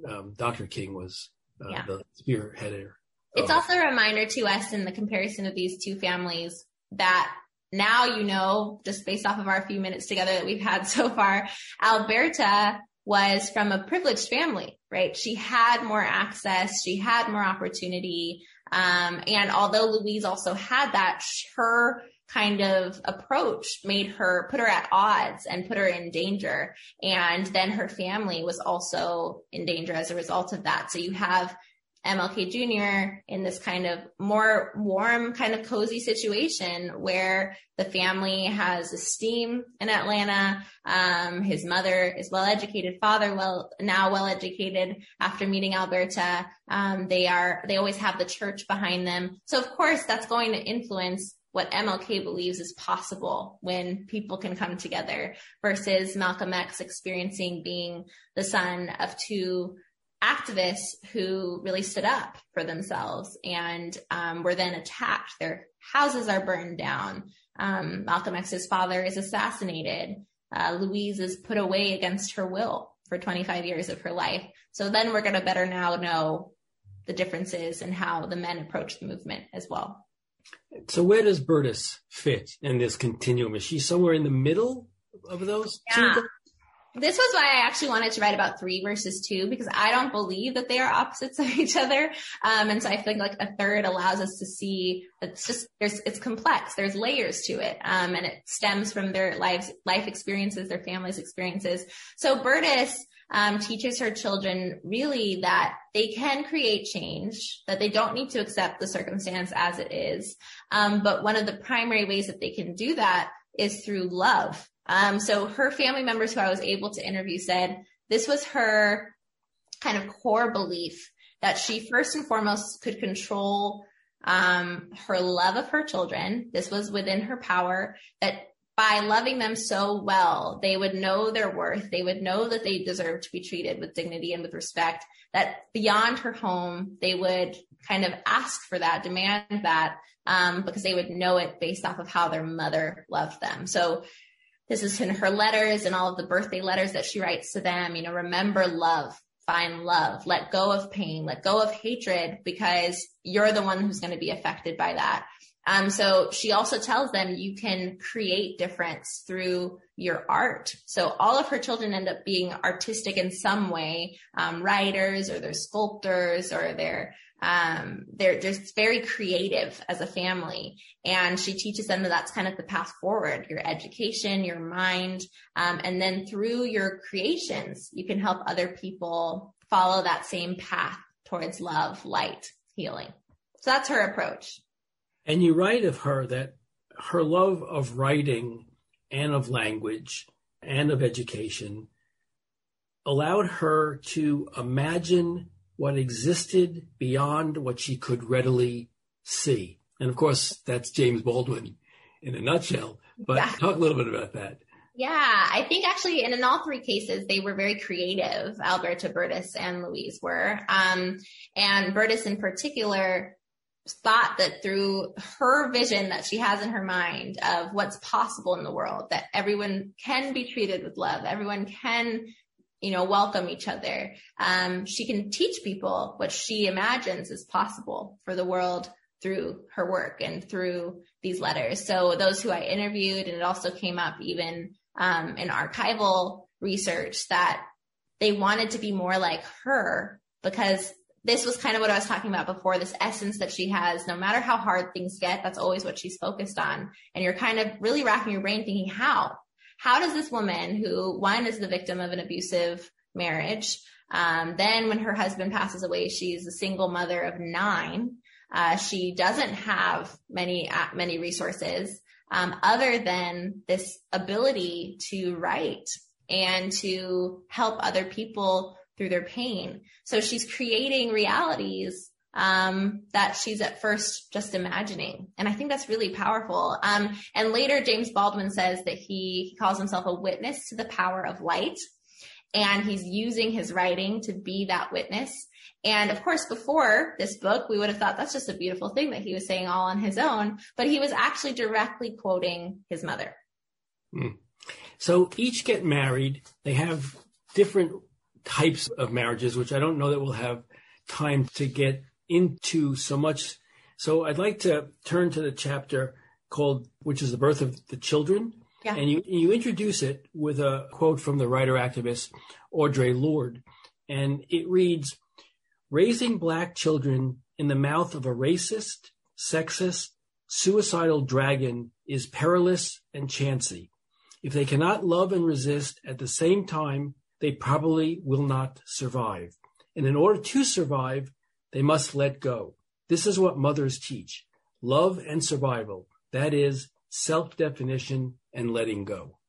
um, Dr. King was uh, yeah. the spearheader it's oh. also a reminder to us in the comparison of these two families that now you know, just based off of our few minutes together that we've had *laughs* so far, Alberta was from a privileged family, right? She had more access, she had more opportunity. Um, and although Louise also had that, her kind of approach made her put her at odds and put her in danger. And then her family was also in danger as a result of that. So you have MLK Jr. in this kind of more warm, kind of cozy situation where the family has esteem in Atlanta. Um, his mother is well educated, father well now well educated after meeting Alberta. Um, they are they always have the church behind them, so of course that's going to influence what MLK believes is possible when people can come together versus Malcolm X experiencing being the son of two activists who really stood up for themselves and um, were then attacked. Their houses are burned down. Um, Malcolm X's father is assassinated. Uh, Louise is put away against her will for 25 years of her life. So then we're going to better now know the differences and how the men approach the movement as well. So where does Berdis fit in this continuum? Is she somewhere in the middle of those yeah. two? This was why I actually wanted to write about three versus two because I don't believe that they are opposites *laughs* of each other. Um, and so I think like a third allows us to see it's just there's it's complex. There's layers to it, um, and it stems from their lives, life experiences, their families' experiences. So Berdis um, teaches her children really that they can create change, that they don't need to accept the circumstance as it is. Um, but one of the primary ways that they can do that is through love um, so her family members who I was able to interview said this was her kind of core belief that she first and foremost could control um, her love of her children. This was within her power that by loving them so well, they would know their worth. They would know that they deserve to be treated with dignity and with respect, that beyond her home, they would kind of ask for that, demand that, um, because they would know it based off of how their mother loved them. So this is in her letters and all of the birthday letters that she writes to them. You know, remember love, find love, let go of pain, let go of hatred because you're the one who's going to be affected by that. Um, so she also tells them you can create difference through your art. So all of her children end up being artistic in some way, um, writers or they're sculptors or they're um, they're just very creative as a family. And she teaches them that that's kind of the path forward, your education, your mind. Um, and then through your creations, you can help other people follow that same path towards love, light, healing. So that's her approach. And you write of her that her love of writing and of language and of education allowed her to imagine what existed beyond what she could readily see. And of course, that's James Baldwin in a nutshell. But yeah. talk a little bit about that. Yeah, I think actually, and in all three cases, they were very creative. Alberta, Berdis, and Louise were. Um, and Berdis in particular thought that through her vision that she has in her mind of what's possible in the world, that everyone can be treated with love, everyone can you know, welcome each other. Um, she can teach people what she imagines is possible for the world through her work and through these letters. So those who I interviewed, and it also came up even um, in archival research that they wanted to be more like her because this was kind of what I was talking about before, this essence that she has, no matter how hard things get, that's always what she's focused on. And you're kind of really racking your brain thinking, how? how does this woman who one is the victim of an abusive marriage, um, then when her husband passes away, she's a single mother of nine. Uh, she doesn't have many uh, many resources um, other than this ability to write and to help other people through their pain. So she's creating realities um, that she's at first just imagining. And I think that's really powerful. Um, and later, James Baldwin says that he, he calls himself a witness to the power of light. And he's using his writing to be that witness. And of course, before this book, we would have thought that's just a beautiful thing that he was saying all on his own, but he was actually directly quoting his mother. Mm. So each get married. They have different types of marriages, which I don't know that we'll have time to get into so much. So I'd like to turn to the chapter called, which is the birth of the children. Yeah. And you, you introduce it with a quote from the writer activist Audre Lorde. And it reads, raising black children in the mouth of a racist, sexist, suicidal dragon is perilous and chancy. If they cannot love and resist at the same time, they probably will not survive. And in order to survive, They must let go. This is what mothers teach love and survival. That is self definition and letting go.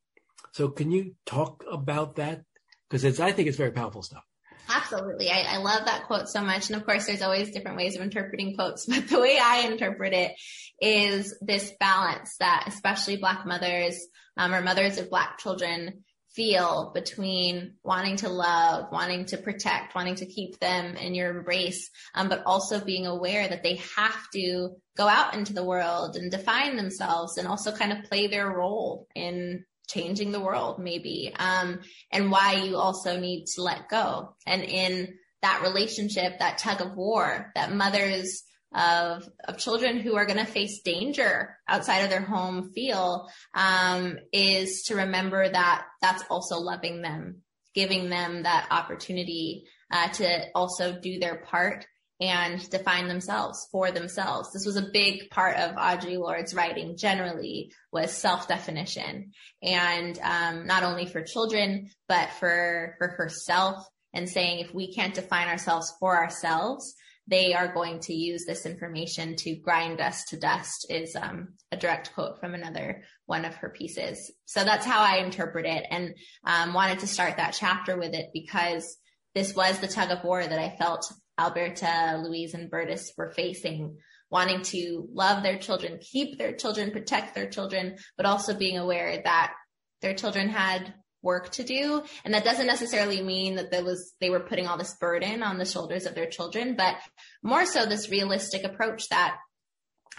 So, can you talk about that? Because I think it's very powerful stuff. Absolutely. I, I, love that quote so much. And of course, there's always different ways of interpreting quotes, *laughs* but the way I interpret it is this balance that especially Black mothers um, or mothers of Black children feel between wanting to love, wanting to protect, wanting to keep them in your embrace, um, but also being aware that they have to go out into the world and define themselves and also kind of play their role in changing the world maybe um, and why you also need to let go. And in that relationship that tug of war that mothers of of children who are going to face danger outside of their home feel um, is to remember that that's also loving them giving them that opportunity uh, to also do their part and define themselves for themselves. This was a big part of Audre Lorde's writing generally was self-definition and um, not only for children, but for, for herself and saying if we can't define ourselves for ourselves, they are going to use this information to grind us to dust is um, a direct quote from another one of her pieces. So that's how I interpret it and um, wanted to start that chapter with it because this was the tug of war that I felt Alberta, Louise, and Berdis were facing, wanting to love their children, keep their children, protect their children, but also being aware that their children had work to do. And that doesn't necessarily mean that there was, they were putting all this burden on the shoulders of their children, but more so this realistic approach that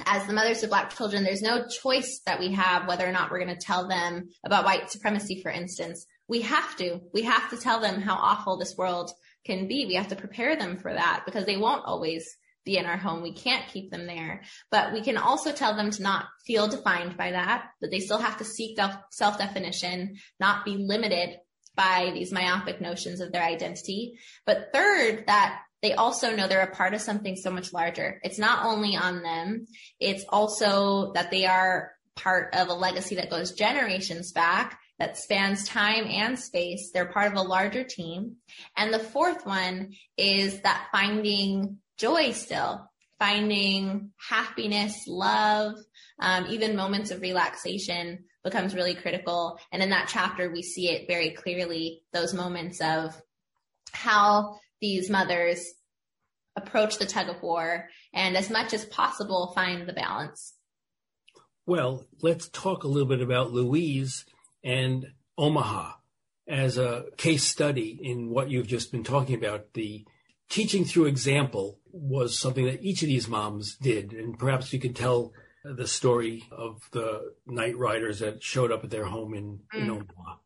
as the mothers of black children, there's no choice that we have whether or not we're going to tell them about white supremacy, for instance. We have to, we have to tell them how awful this world can be. We have to prepare them for that because they won't always be in our home. We can't keep them there, but we can also tell them to not feel defined by that, that they still have to seek self definition, not be limited by these myopic notions of their identity. But third, that they also know they're a part of something so much larger. It's not only on them. It's also that they are part of a legacy that goes generations back that spans time and space. They're part of a larger team. And the fourth one is that finding joy still, finding happiness, love, um, even moments of relaxation becomes really critical. And in that chapter, we see it very clearly, those moments of how these mothers approach the tug of war and as much as possible find the balance. Well, let's talk a little bit about Louise and Omaha as a case study in what you've just been talking about. The teaching through example was something that each of these moms did. And perhaps you could tell the story of the night riders that showed up at their home in, mm. in Omaha.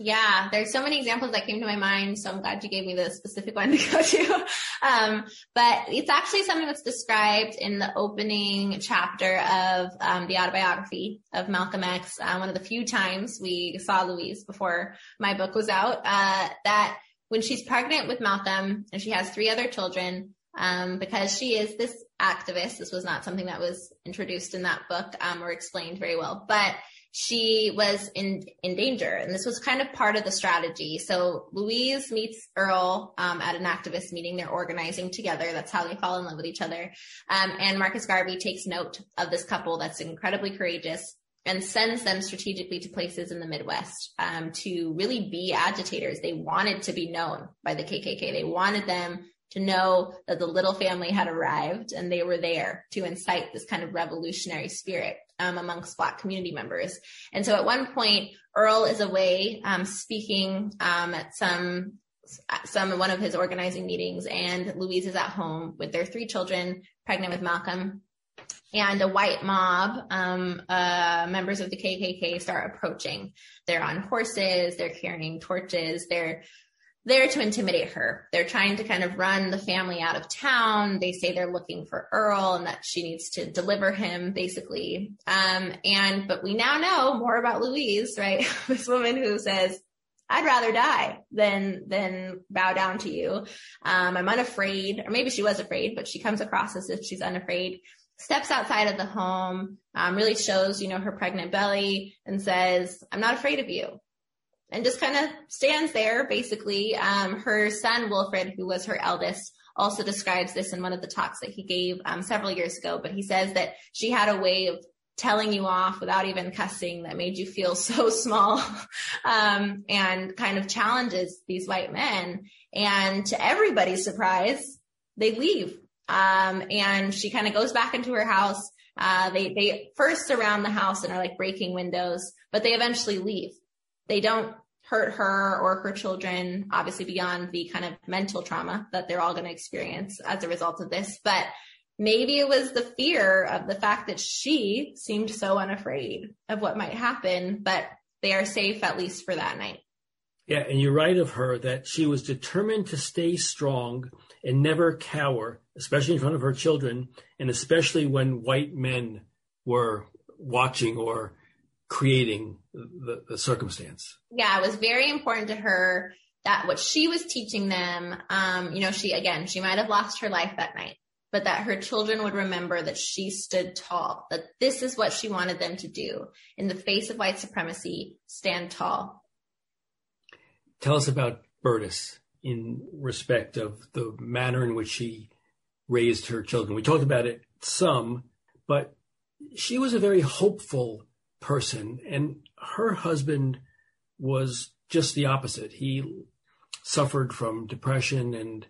Yeah, there's so many examples that came to my mind. So I'm glad you gave me the specific one *laughs* to go to. Um, but it's actually something that's described in the opening chapter of um, the autobiography of Malcolm X. Uh, one of the few times we saw Louise before my book was out. Uh, that when she's pregnant with Malcolm and she has three other children, um, because she is this activist. This was not something that was introduced in that book um, or explained very well, but she was in in danger, and this was kind of part of the strategy. So Louise meets Earl um, at an activist meeting. They're organizing together. That's how they fall in love with each other. Um, and Marcus Garvey takes note of this couple that's incredibly courageous and sends them strategically to places in the Midwest um, to really be agitators. They wanted to be known by the KKK. They wanted them to know that the little family had arrived and they were there to incite this kind of revolutionary spirit um, amongst Black community members. And so at one point, Earl is away um, speaking um, at some some one of his organizing meetings, and Louise is at home with their three children, pregnant with Malcolm. And a white mob, um, uh, members of the KKK start approaching. They're on horses, they're carrying torches, they're there to intimidate her. They're trying to kind of run the family out of town. They say they're looking for Earl and that she needs to deliver him basically. Um, and, but we now know more about Louise, right? *laughs* this woman who says, I'd rather die than, than bow down to you. Um, I'm unafraid, or maybe she was afraid, but she comes across as if she's unafraid steps outside of the home, um, really shows, you know, her pregnant belly and says, I'm not afraid of you and just kind of stands there basically. Um, her son, Wilfred, who was her eldest, also describes this in one of the talks that he gave um, several years ago, but he says that she had a way of telling you off without even cussing that made you feel *laughs* so small um, and kind of challenges these white men. And to everybody's surprise, they leave. Um, and she kind of goes back into her house. Uh, they, they first surround the house and are like breaking windows, but they eventually leave. They don't hurt her or her children, obviously beyond the kind of mental trauma that they're all going to experience as a result of this. But maybe it was the fear of the fact that she seemed so unafraid of what might happen, but they are safe at least for that night. Yeah, and you write of her that she was determined to stay strong and never cower, especially in front of her children, and especially when white men were watching or creating the, the circumstance. Yeah, it was very important to her that what she was teaching them, um, you know, she, again, she might have lost her life that night, but that her children would remember that she stood tall, that this is what she wanted them to do in the face of white supremacy, stand tall. Tell us about Berdis in respect of the manner in which she raised her children. We talked about it some, but she was a very hopeful person. And her husband was just the opposite. He suffered from depression and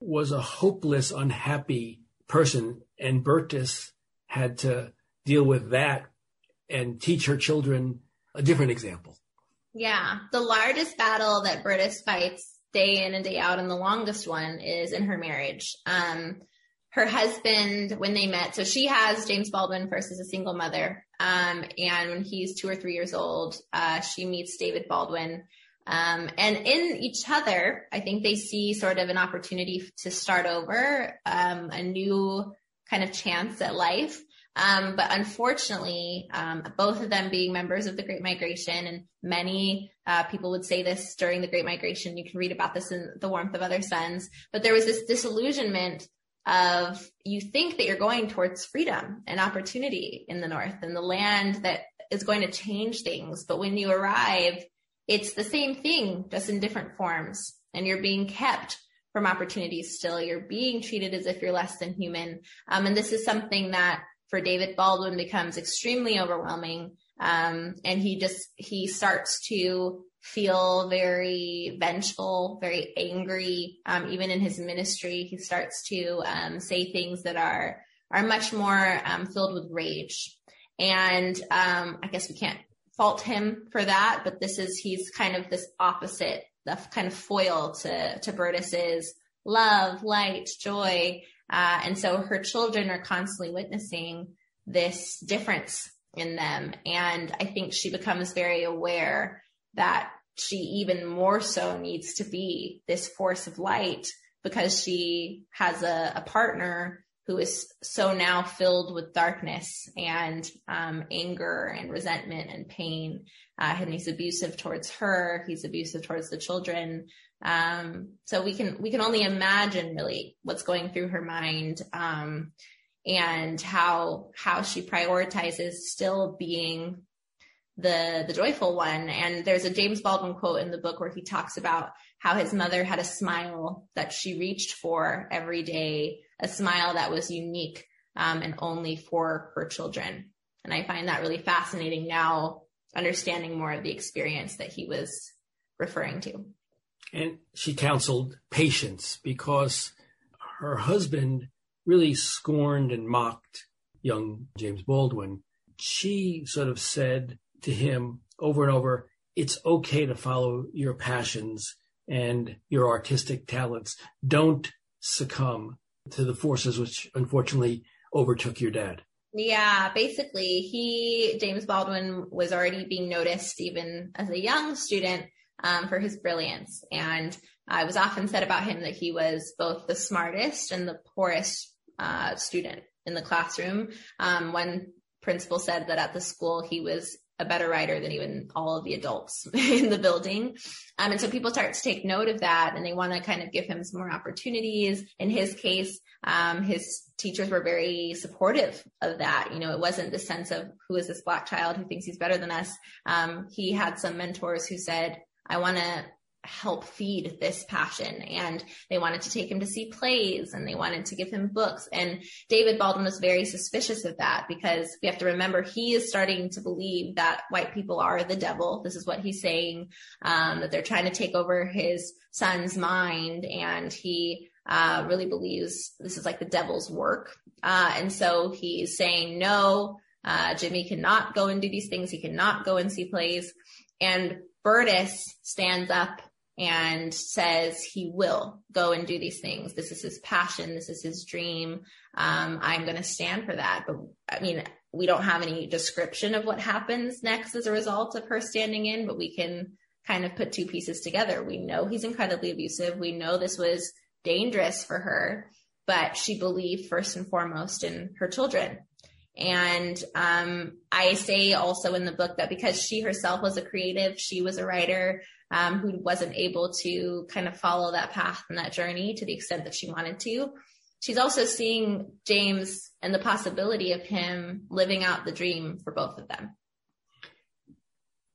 was a hopeless, unhappy person. And Berdis had to deal with that and teach her children a different example. Yeah. The largest battle that Berdis fights day in and day out and the longest one is in her marriage. Um, her husband, when they met, so she has James Baldwin first as a single mother. Um, and when he's two or three years old, uh, she meets David Baldwin. Um, and in each other, I think they see sort of an opportunity to start over, um, a new kind of chance at life. Um, but unfortunately, um, both of them being members of the Great Migration, and many uh, people would say this during the Great Migration. You can read about this in The Warmth of Other Suns. But there was this disillusionment of you think that you're going towards freedom and opportunity in the north and the land that is going to change things. But when you arrive, it's the same thing, just in different forms. And you're being kept from opportunities still. You're being treated as if you're less than human. Um, and this is something that for David Baldwin becomes extremely overwhelming. Um, and he just, he starts to feel very vengeful, very angry. Um, even in his ministry, he starts to um, say things that are are much more um, filled with rage. And um, I guess we can't fault him for that, but this is he's kind of this opposite, the kind of foil to to Berdis's love, light, joy. Uh, and so her children are constantly witnessing this difference in them. And I think she becomes very aware that she even more so needs to be this force of light because she has a, a partner who is so now filled with darkness and um, anger and resentment and pain. Uh, and he's abusive towards her. He's abusive towards the children. Um, so we can we can only imagine really what's going through her mind um, and how how she prioritizes still being the the joyful one. And there's a James Baldwin quote in the book where he talks about how his mother had a smile that she reached for every day a smile that was unique um, and only for her children. And I find that really fascinating now understanding more of the experience that he was referring to. And she counseled patience because her husband really scorned and mocked young James Baldwin. She sort of said to him over and over, it's okay to follow your passions and your artistic talents. Don't succumb to the forces which unfortunately overtook your dad. Yeah, basically, he, James Baldwin, was already being noticed even as a young student um, for his brilliance. And uh, it was often said about him that he was both the smartest and the poorest uh, student in the classroom. Um, one principal said that at the school he was a better writer than even all of the adults *laughs* in the building. Um, and so people start to take note of that and they want to kind of give him some more opportunities. In his case, um, his teachers were very supportive of that. You know, it wasn't the sense of who is this black child who thinks he's better than us. Um, he had some mentors who said, I want to help feed this passion. And they wanted to take him to see plays and they wanted to give him books. And david baldwin was very suspicious of that because we have to remember he is starting to believe that white people are the devil. This is what he's saying um, that they're trying to take over his son's mind. And he uh, really believes this is like the devil's work. Uh, and so he's saying no uh, jimmy cannot go and do these things. He cannot go and see plays. And Berdis stands up and says he will go and do these things. This is his passion. This is his dream. Um, I'm going to stand for that. But I mean, we don't have any description of what happens next as a result of her standing in, but we can kind of put two pieces together. We know he's incredibly abusive. We know this was dangerous for her, but she believed first and foremost in her children. And um, I say also in the book that because she herself was a creative, she was a writer, um, who wasn't able to kind of follow that path and that journey to the extent that she wanted to. She's also seeing James and the possibility of him living out the dream for both of them.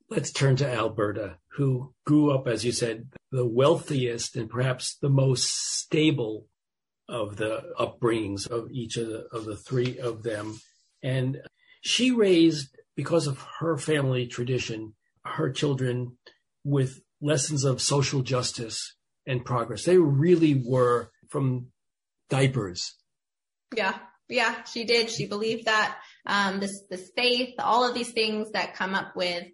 Let's turn to Alberta, who grew up, as you said, the wealthiest and perhaps the most stable of the upbringings of each of the, of the three of them. And she raised, because of her family tradition, her children with lessons of social justice and progress. They really were from diapers. Yeah. Yeah, she did. She believed that um, this this faith, all of these things that come up with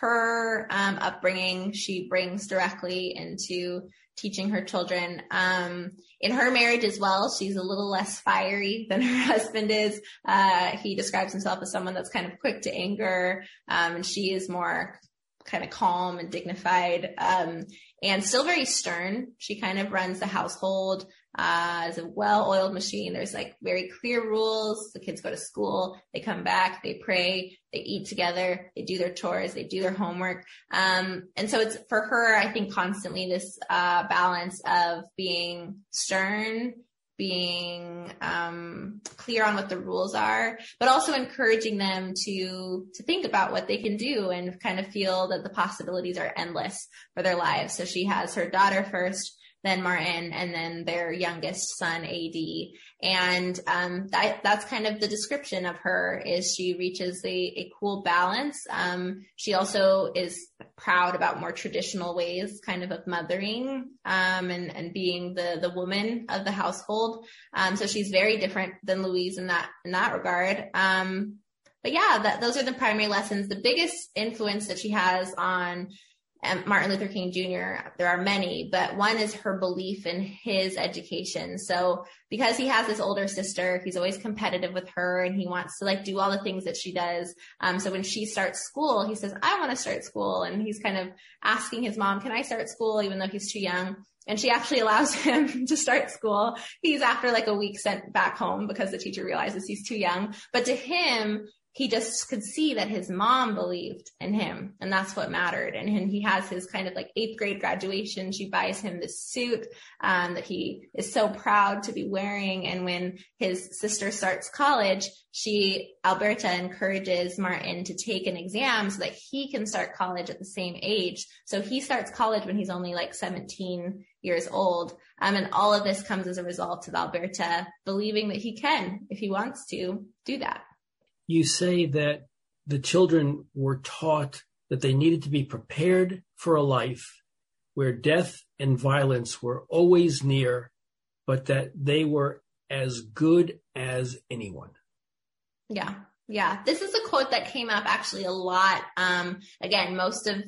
her um, upbringing, she brings directly into teaching her children. Um, in her marriage as well, she's a little less fiery than her *laughs* husband is. Uh, he describes himself as someone that's kind of quick to anger, um, and she is more kind of calm and dignified, um, and still very stern. She kind of runs the household uh, as a well-oiled machine. There's like very clear rules. The kids go to school, they come back, they pray, they eat together, they do their chores, they do their homework. Um, and so it's for her, I think, constantly this uh, balance of being stern being um, clear on what the rules are, but also encouraging them to to think about what they can do and kind of feel that the possibilities are endless for their lives. So she has her daughter first, then Martin, and then their youngest son, AD. And um, that, that's kind of the description of her is she reaches a, a cool balance. Um, she also is proud about more traditional ways kind of of mothering um, and, and being the, the woman of the household. Um, so she's very different than Louise in that, in that regard. Um, but yeah, that, those are the primary lessons. The biggest influence that she has on Martin Luther King Jr. There are many, but one is her belief in his education. So because he has this older sister, he's always competitive with her and he wants to like do all the things that she does. Um, so when she starts school, he says, I want to start school. And he's kind of asking his mom, can I start school? Even though he's too young. And she actually *laughs* allows him to start school. He's after like a week sent back home because the teacher realizes he's too young. But to him, he just could see that his mom believed in him and that's what mattered. And, and he has his kind of like eighth grade graduation. She buys him this suit um, that he is so proud to be wearing. And when his sister starts college she alberta encourages martin to take an exam so that he can start college at the same age. So he starts college when he's only like 17 years old. Um, and all of this comes as a result of alberta believing that he can if he wants to do that you say that the children were taught that they needed to be prepared for a life where death and violence were always near, but that they were as good as anyone. Yeah. Yeah. This is a quote that came up actually a lot. Um, again, most of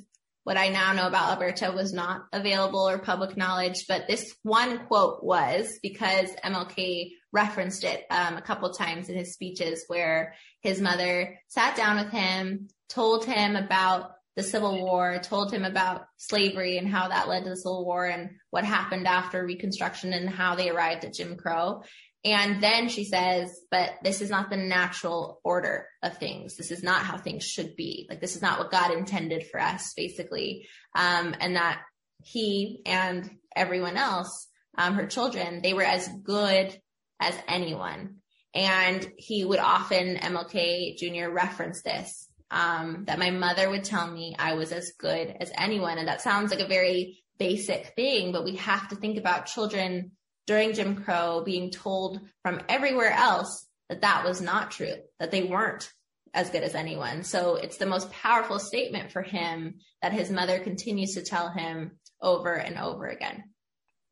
what I now know about Alberta was not available or public knowledge, but this one quote was because MLK referenced it um, a couple times in his speeches where his mother sat down with him, told him about the Civil War, told him about slavery and how that led to the Civil War and what happened after Reconstruction and how they arrived at Jim Crow. And then she says, but this is not the natural order of things. This is not how things should be. Like, this is not what God intended for us, basically. Um, and that he and everyone else, um, her children, they were as good as anyone. And he would often, MLK Jr., reference this, um, that my mother would tell me I was as good as anyone. And that sounds like a very basic thing, but we have to think about children during Jim Crow being told from everywhere else that that was not true, that they weren't as good as anyone. So it's the most powerful statement for him that his mother continues to tell him over and over again.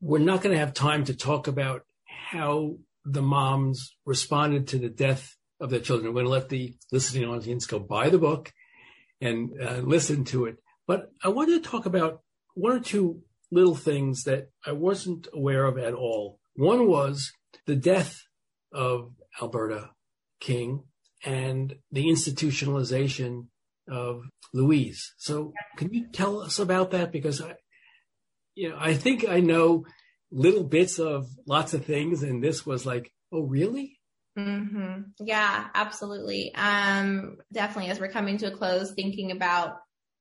We're not going to have time to talk about how the moms responded to the death of their children. We're going to let the listening audience go buy the book and uh, listen to it. But I wanted to talk about one or two little things that I wasn't aware of at all. One was the death of Alberta King and the institutionalization of Louise. So can you tell us about that? Because I, you know, I think I know little bits of lots of things, and this was like, oh, really? Mm-hmm. Yeah, absolutely. Um, definitely. As we're coming to a close, thinking about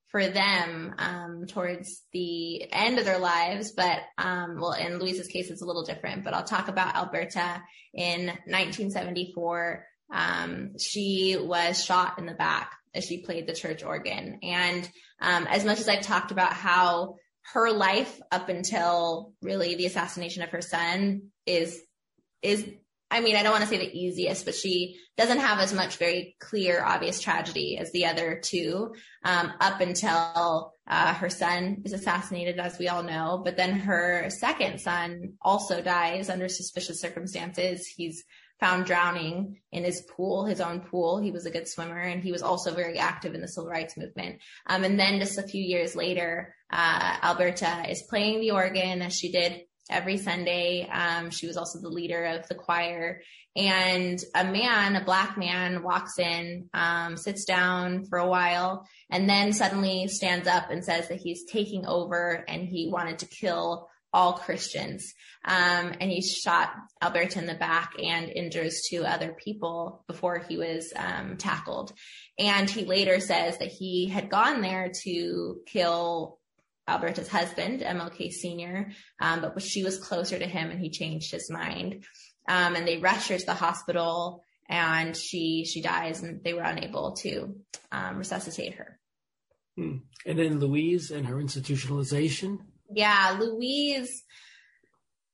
for them um, towards the end of their lives, but um, well, in Louise's case, it's a little different. But I'll talk about Alberta in 1974. Um, she was shot in the back as she played the church organ, and um, as much as I've talked about how her life up until really the assassination of her son is is I mean, I don't want to say the easiest, but she doesn't have as much very clear, obvious tragedy as the other two, um, up until uh, her son is assassinated, as we all know. But then her second son also dies under suspicious circumstances. He's found drowning in his pool, his own pool. He was a good swimmer and he was also very active in the civil rights movement. Um, and then just a few years later, uh, Alberta is playing the organ as she did every Sunday. Um, she was also the leader of the choir. And a man, a black man, walks in, um, sits down for a while, and then suddenly stands up and says that he's taking over and he wanted to kill all Christians. Um, and he shot Alberta in the back and injures two other people before he was um, tackled. And he later says that he had gone there to kill Alberta's husband, MLK Sr., um, but she was closer to him and he changed his mind. Um, and they rushed her to the hospital and she she dies and they were unable to um, resuscitate her. Hmm. And then Louise and her institutionalization. Yeah, Louise.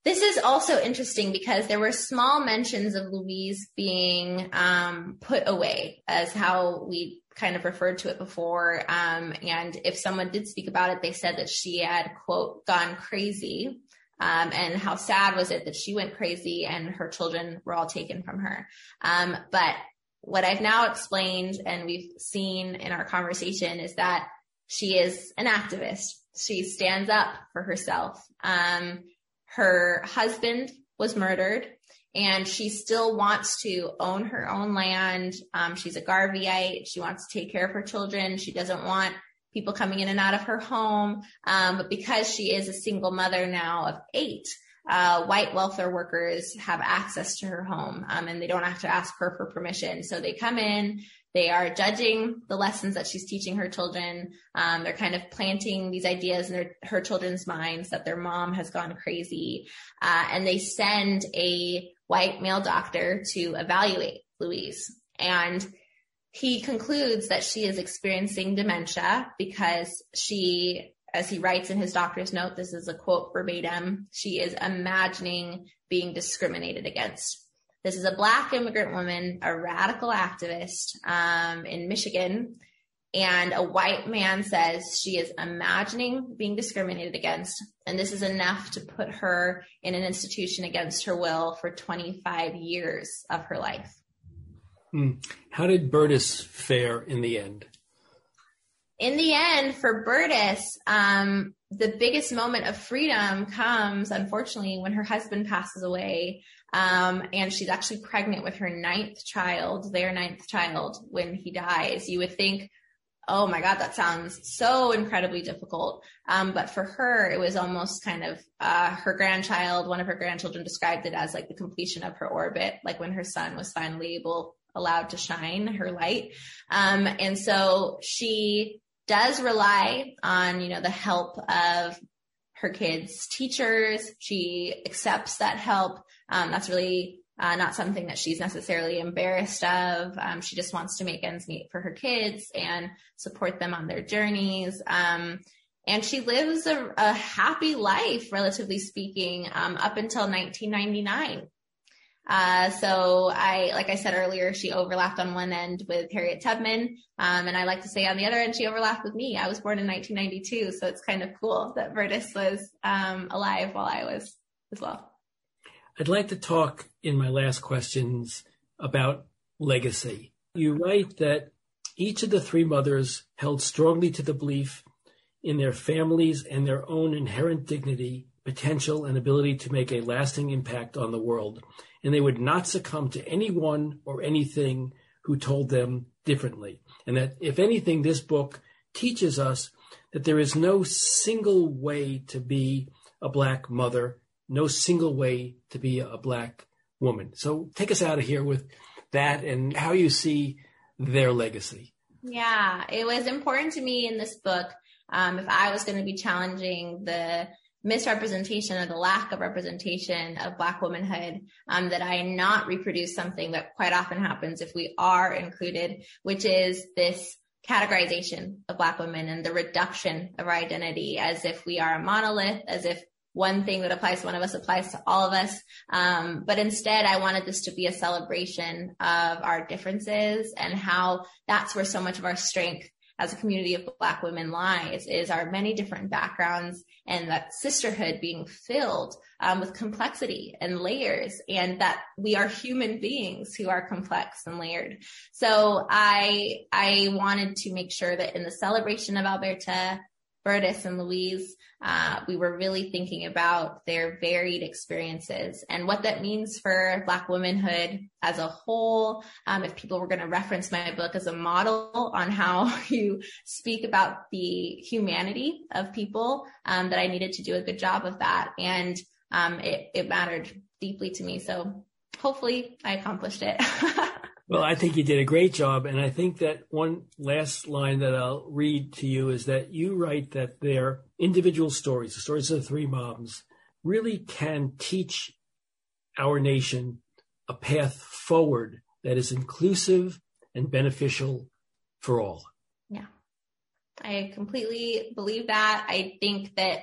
This is also interesting because there were small mentions of Louise being um, put away as how we kind of referred to it before. Um, and if someone did speak about it, they said that she had, quote, gone crazy. Um, and how sad was it that she went crazy and her children were all taken from her. Um, but what I've now explained and we've seen in our conversation is that she is an activist. She stands up for herself. Um, her husband was murdered and she still wants to own her own land. Um, she's a Garveyite. She wants to take care of her children. She doesn't want people coming in and out of her home. Um, but because she is a single mother now of eight, uh, white welfare workers have access to her home um, and they don't have to ask her for permission. So they come in, they are judging the lessons that she's teaching her children. Um, they're kind of planting these ideas in their, her children's minds that their mom has gone crazy. Uh, and they send a white male doctor to evaluate Louise. And he concludes that she is experiencing dementia because she, as he writes in his doctor's note, this is a quote verbatim, she is imagining being discriminated against. This is a black immigrant woman, a radical activist um, in Michigan and a white man says she is imagining being discriminated against, and this is enough to put her in an institution against her will for 25 years of her life. Hmm. How did Berdis fare in the end? In the end, for Berdis, um, the biggest moment of freedom comes, unfortunately, when her husband passes away. Um, and she's actually pregnant with her ninth child, their ninth child, when he dies. You would think oh my God, that sounds so incredibly difficult. Um, but for her, it was almost kind of, uh, her grandchild, one of her grandchildren described it as like the completion of her orbit, like when her son was finally able, allowed to shine her light. Um, and so she does rely on, you know, the help of her kids' teachers. She accepts that help. Um, that's really uh, not something that she's necessarily embarrassed of. Um, she just wants to make ends meet for her kids and support them on their journeys. Um, and she lives a, a happy life, relatively speaking, um, up until 1999. Uh, so I, like I said earlier, she overlapped on one end with Harriet Tubman. Um, and I like to say on the other end, she overlapped with me. I was born in 1992. So it's kind of cool that Berdis was, um, alive while I was as well. I'd like to talk in my last questions about legacy. You write that each of the three mothers held strongly to the belief in their families and their own inherent dignity, potential, and ability to make a lasting impact on the world and they would not succumb to anyone or anything who told them differently. And that, if anything, this book teaches us that there is no single way to be a black mother, no single way to be a black woman. So take us out of here with that and how you see their legacy. Yeah, it was important to me in this book. Um, if I was going to be challenging the misrepresentation or the lack of representation of Black womanhood, um, that I not reproduce something that quite often happens if we are included, which is this categorization of Black women and the reduction of our identity as if we are a monolith, as if one thing that applies to one of us applies to all of us. Um, but instead, I wanted this to be a celebration of our differences and how that's where so much of our strength as a community of Black women lies is our many different backgrounds and that sisterhood being filled um, with complexity and layers and that we are human beings who are complex and layered. So I, I wanted to make sure that in the celebration of Alberta, Berdis and Louise, uh, we were really thinking about their varied experiences and what that means for Black womanhood as a whole. Um, if people were going to reference my book as a model on how *laughs* you speak about the humanity of people, um, that I needed to do a good job of that. And um, it, it mattered deeply to me. So hopefully I accomplished it. *laughs* Well, I think you did a great job. And I think that one last line that I'll read to you is that you write that their individual stories, the stories of the three moms, really can teach our nation a path forward that is inclusive and beneficial for all. Yeah. I completely believe that. I think that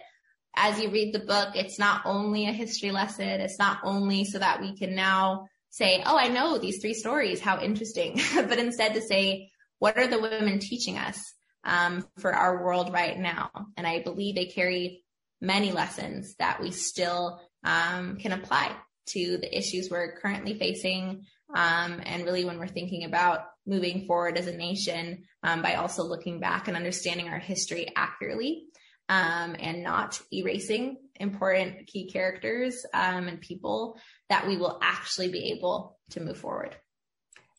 as you read the book, it's not only a history lesson. It's not only so that we can now say, oh, I know these three stories, how interesting, *laughs* but instead to say, what are the women teaching us um, for our world right now? And I believe they carry many lessons that we still um, can apply to the issues we're currently facing. Um, and really when we're thinking about moving forward as a nation um, by also looking back and understanding our history accurately um, and not erasing important key characters um, and people that we will actually be able to move forward.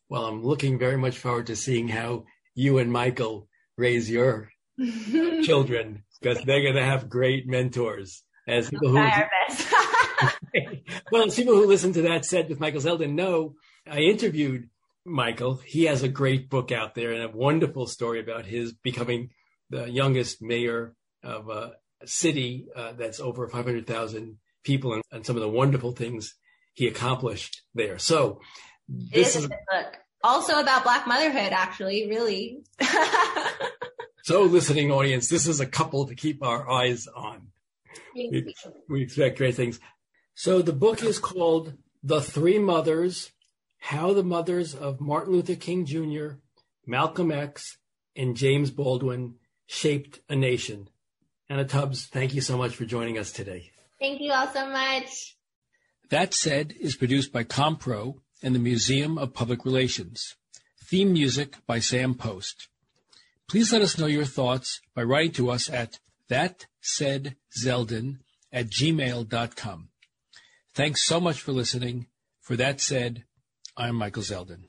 Well, I'm looking very much forward to seeing how you and Michael raise your *laughs* children because they're going to have great mentors as people who. *laughs* well, as people who listen to that said with Michael Zeldin know, I interviewed Michael. He has a great book out there and a wonderful story about his becoming the youngest mayor of a city uh, that's over 500,000 people and, and, some of the wonderful things he accomplished there. So this is, is book. Also about Black motherhood, actually, really. *laughs* so listening audience, this is a couple to keep our eyes on. We, we expect great things. So the book is called The Three Mothers, How the Mothers of Martin Luther King Jr., Malcolm X, and James Baldwin Shaped a Nation. Anna Tubbs, thank you so much for joining us today. Thank you all so much. That Said is produced by Compro and the Museum of Public Relations. Theme music by Sam Post. Please let us know your thoughts by writing to us at thatsaidzeldin at gmail.com. Thanks so much for listening. For That Said, I'm Michael Zeldin.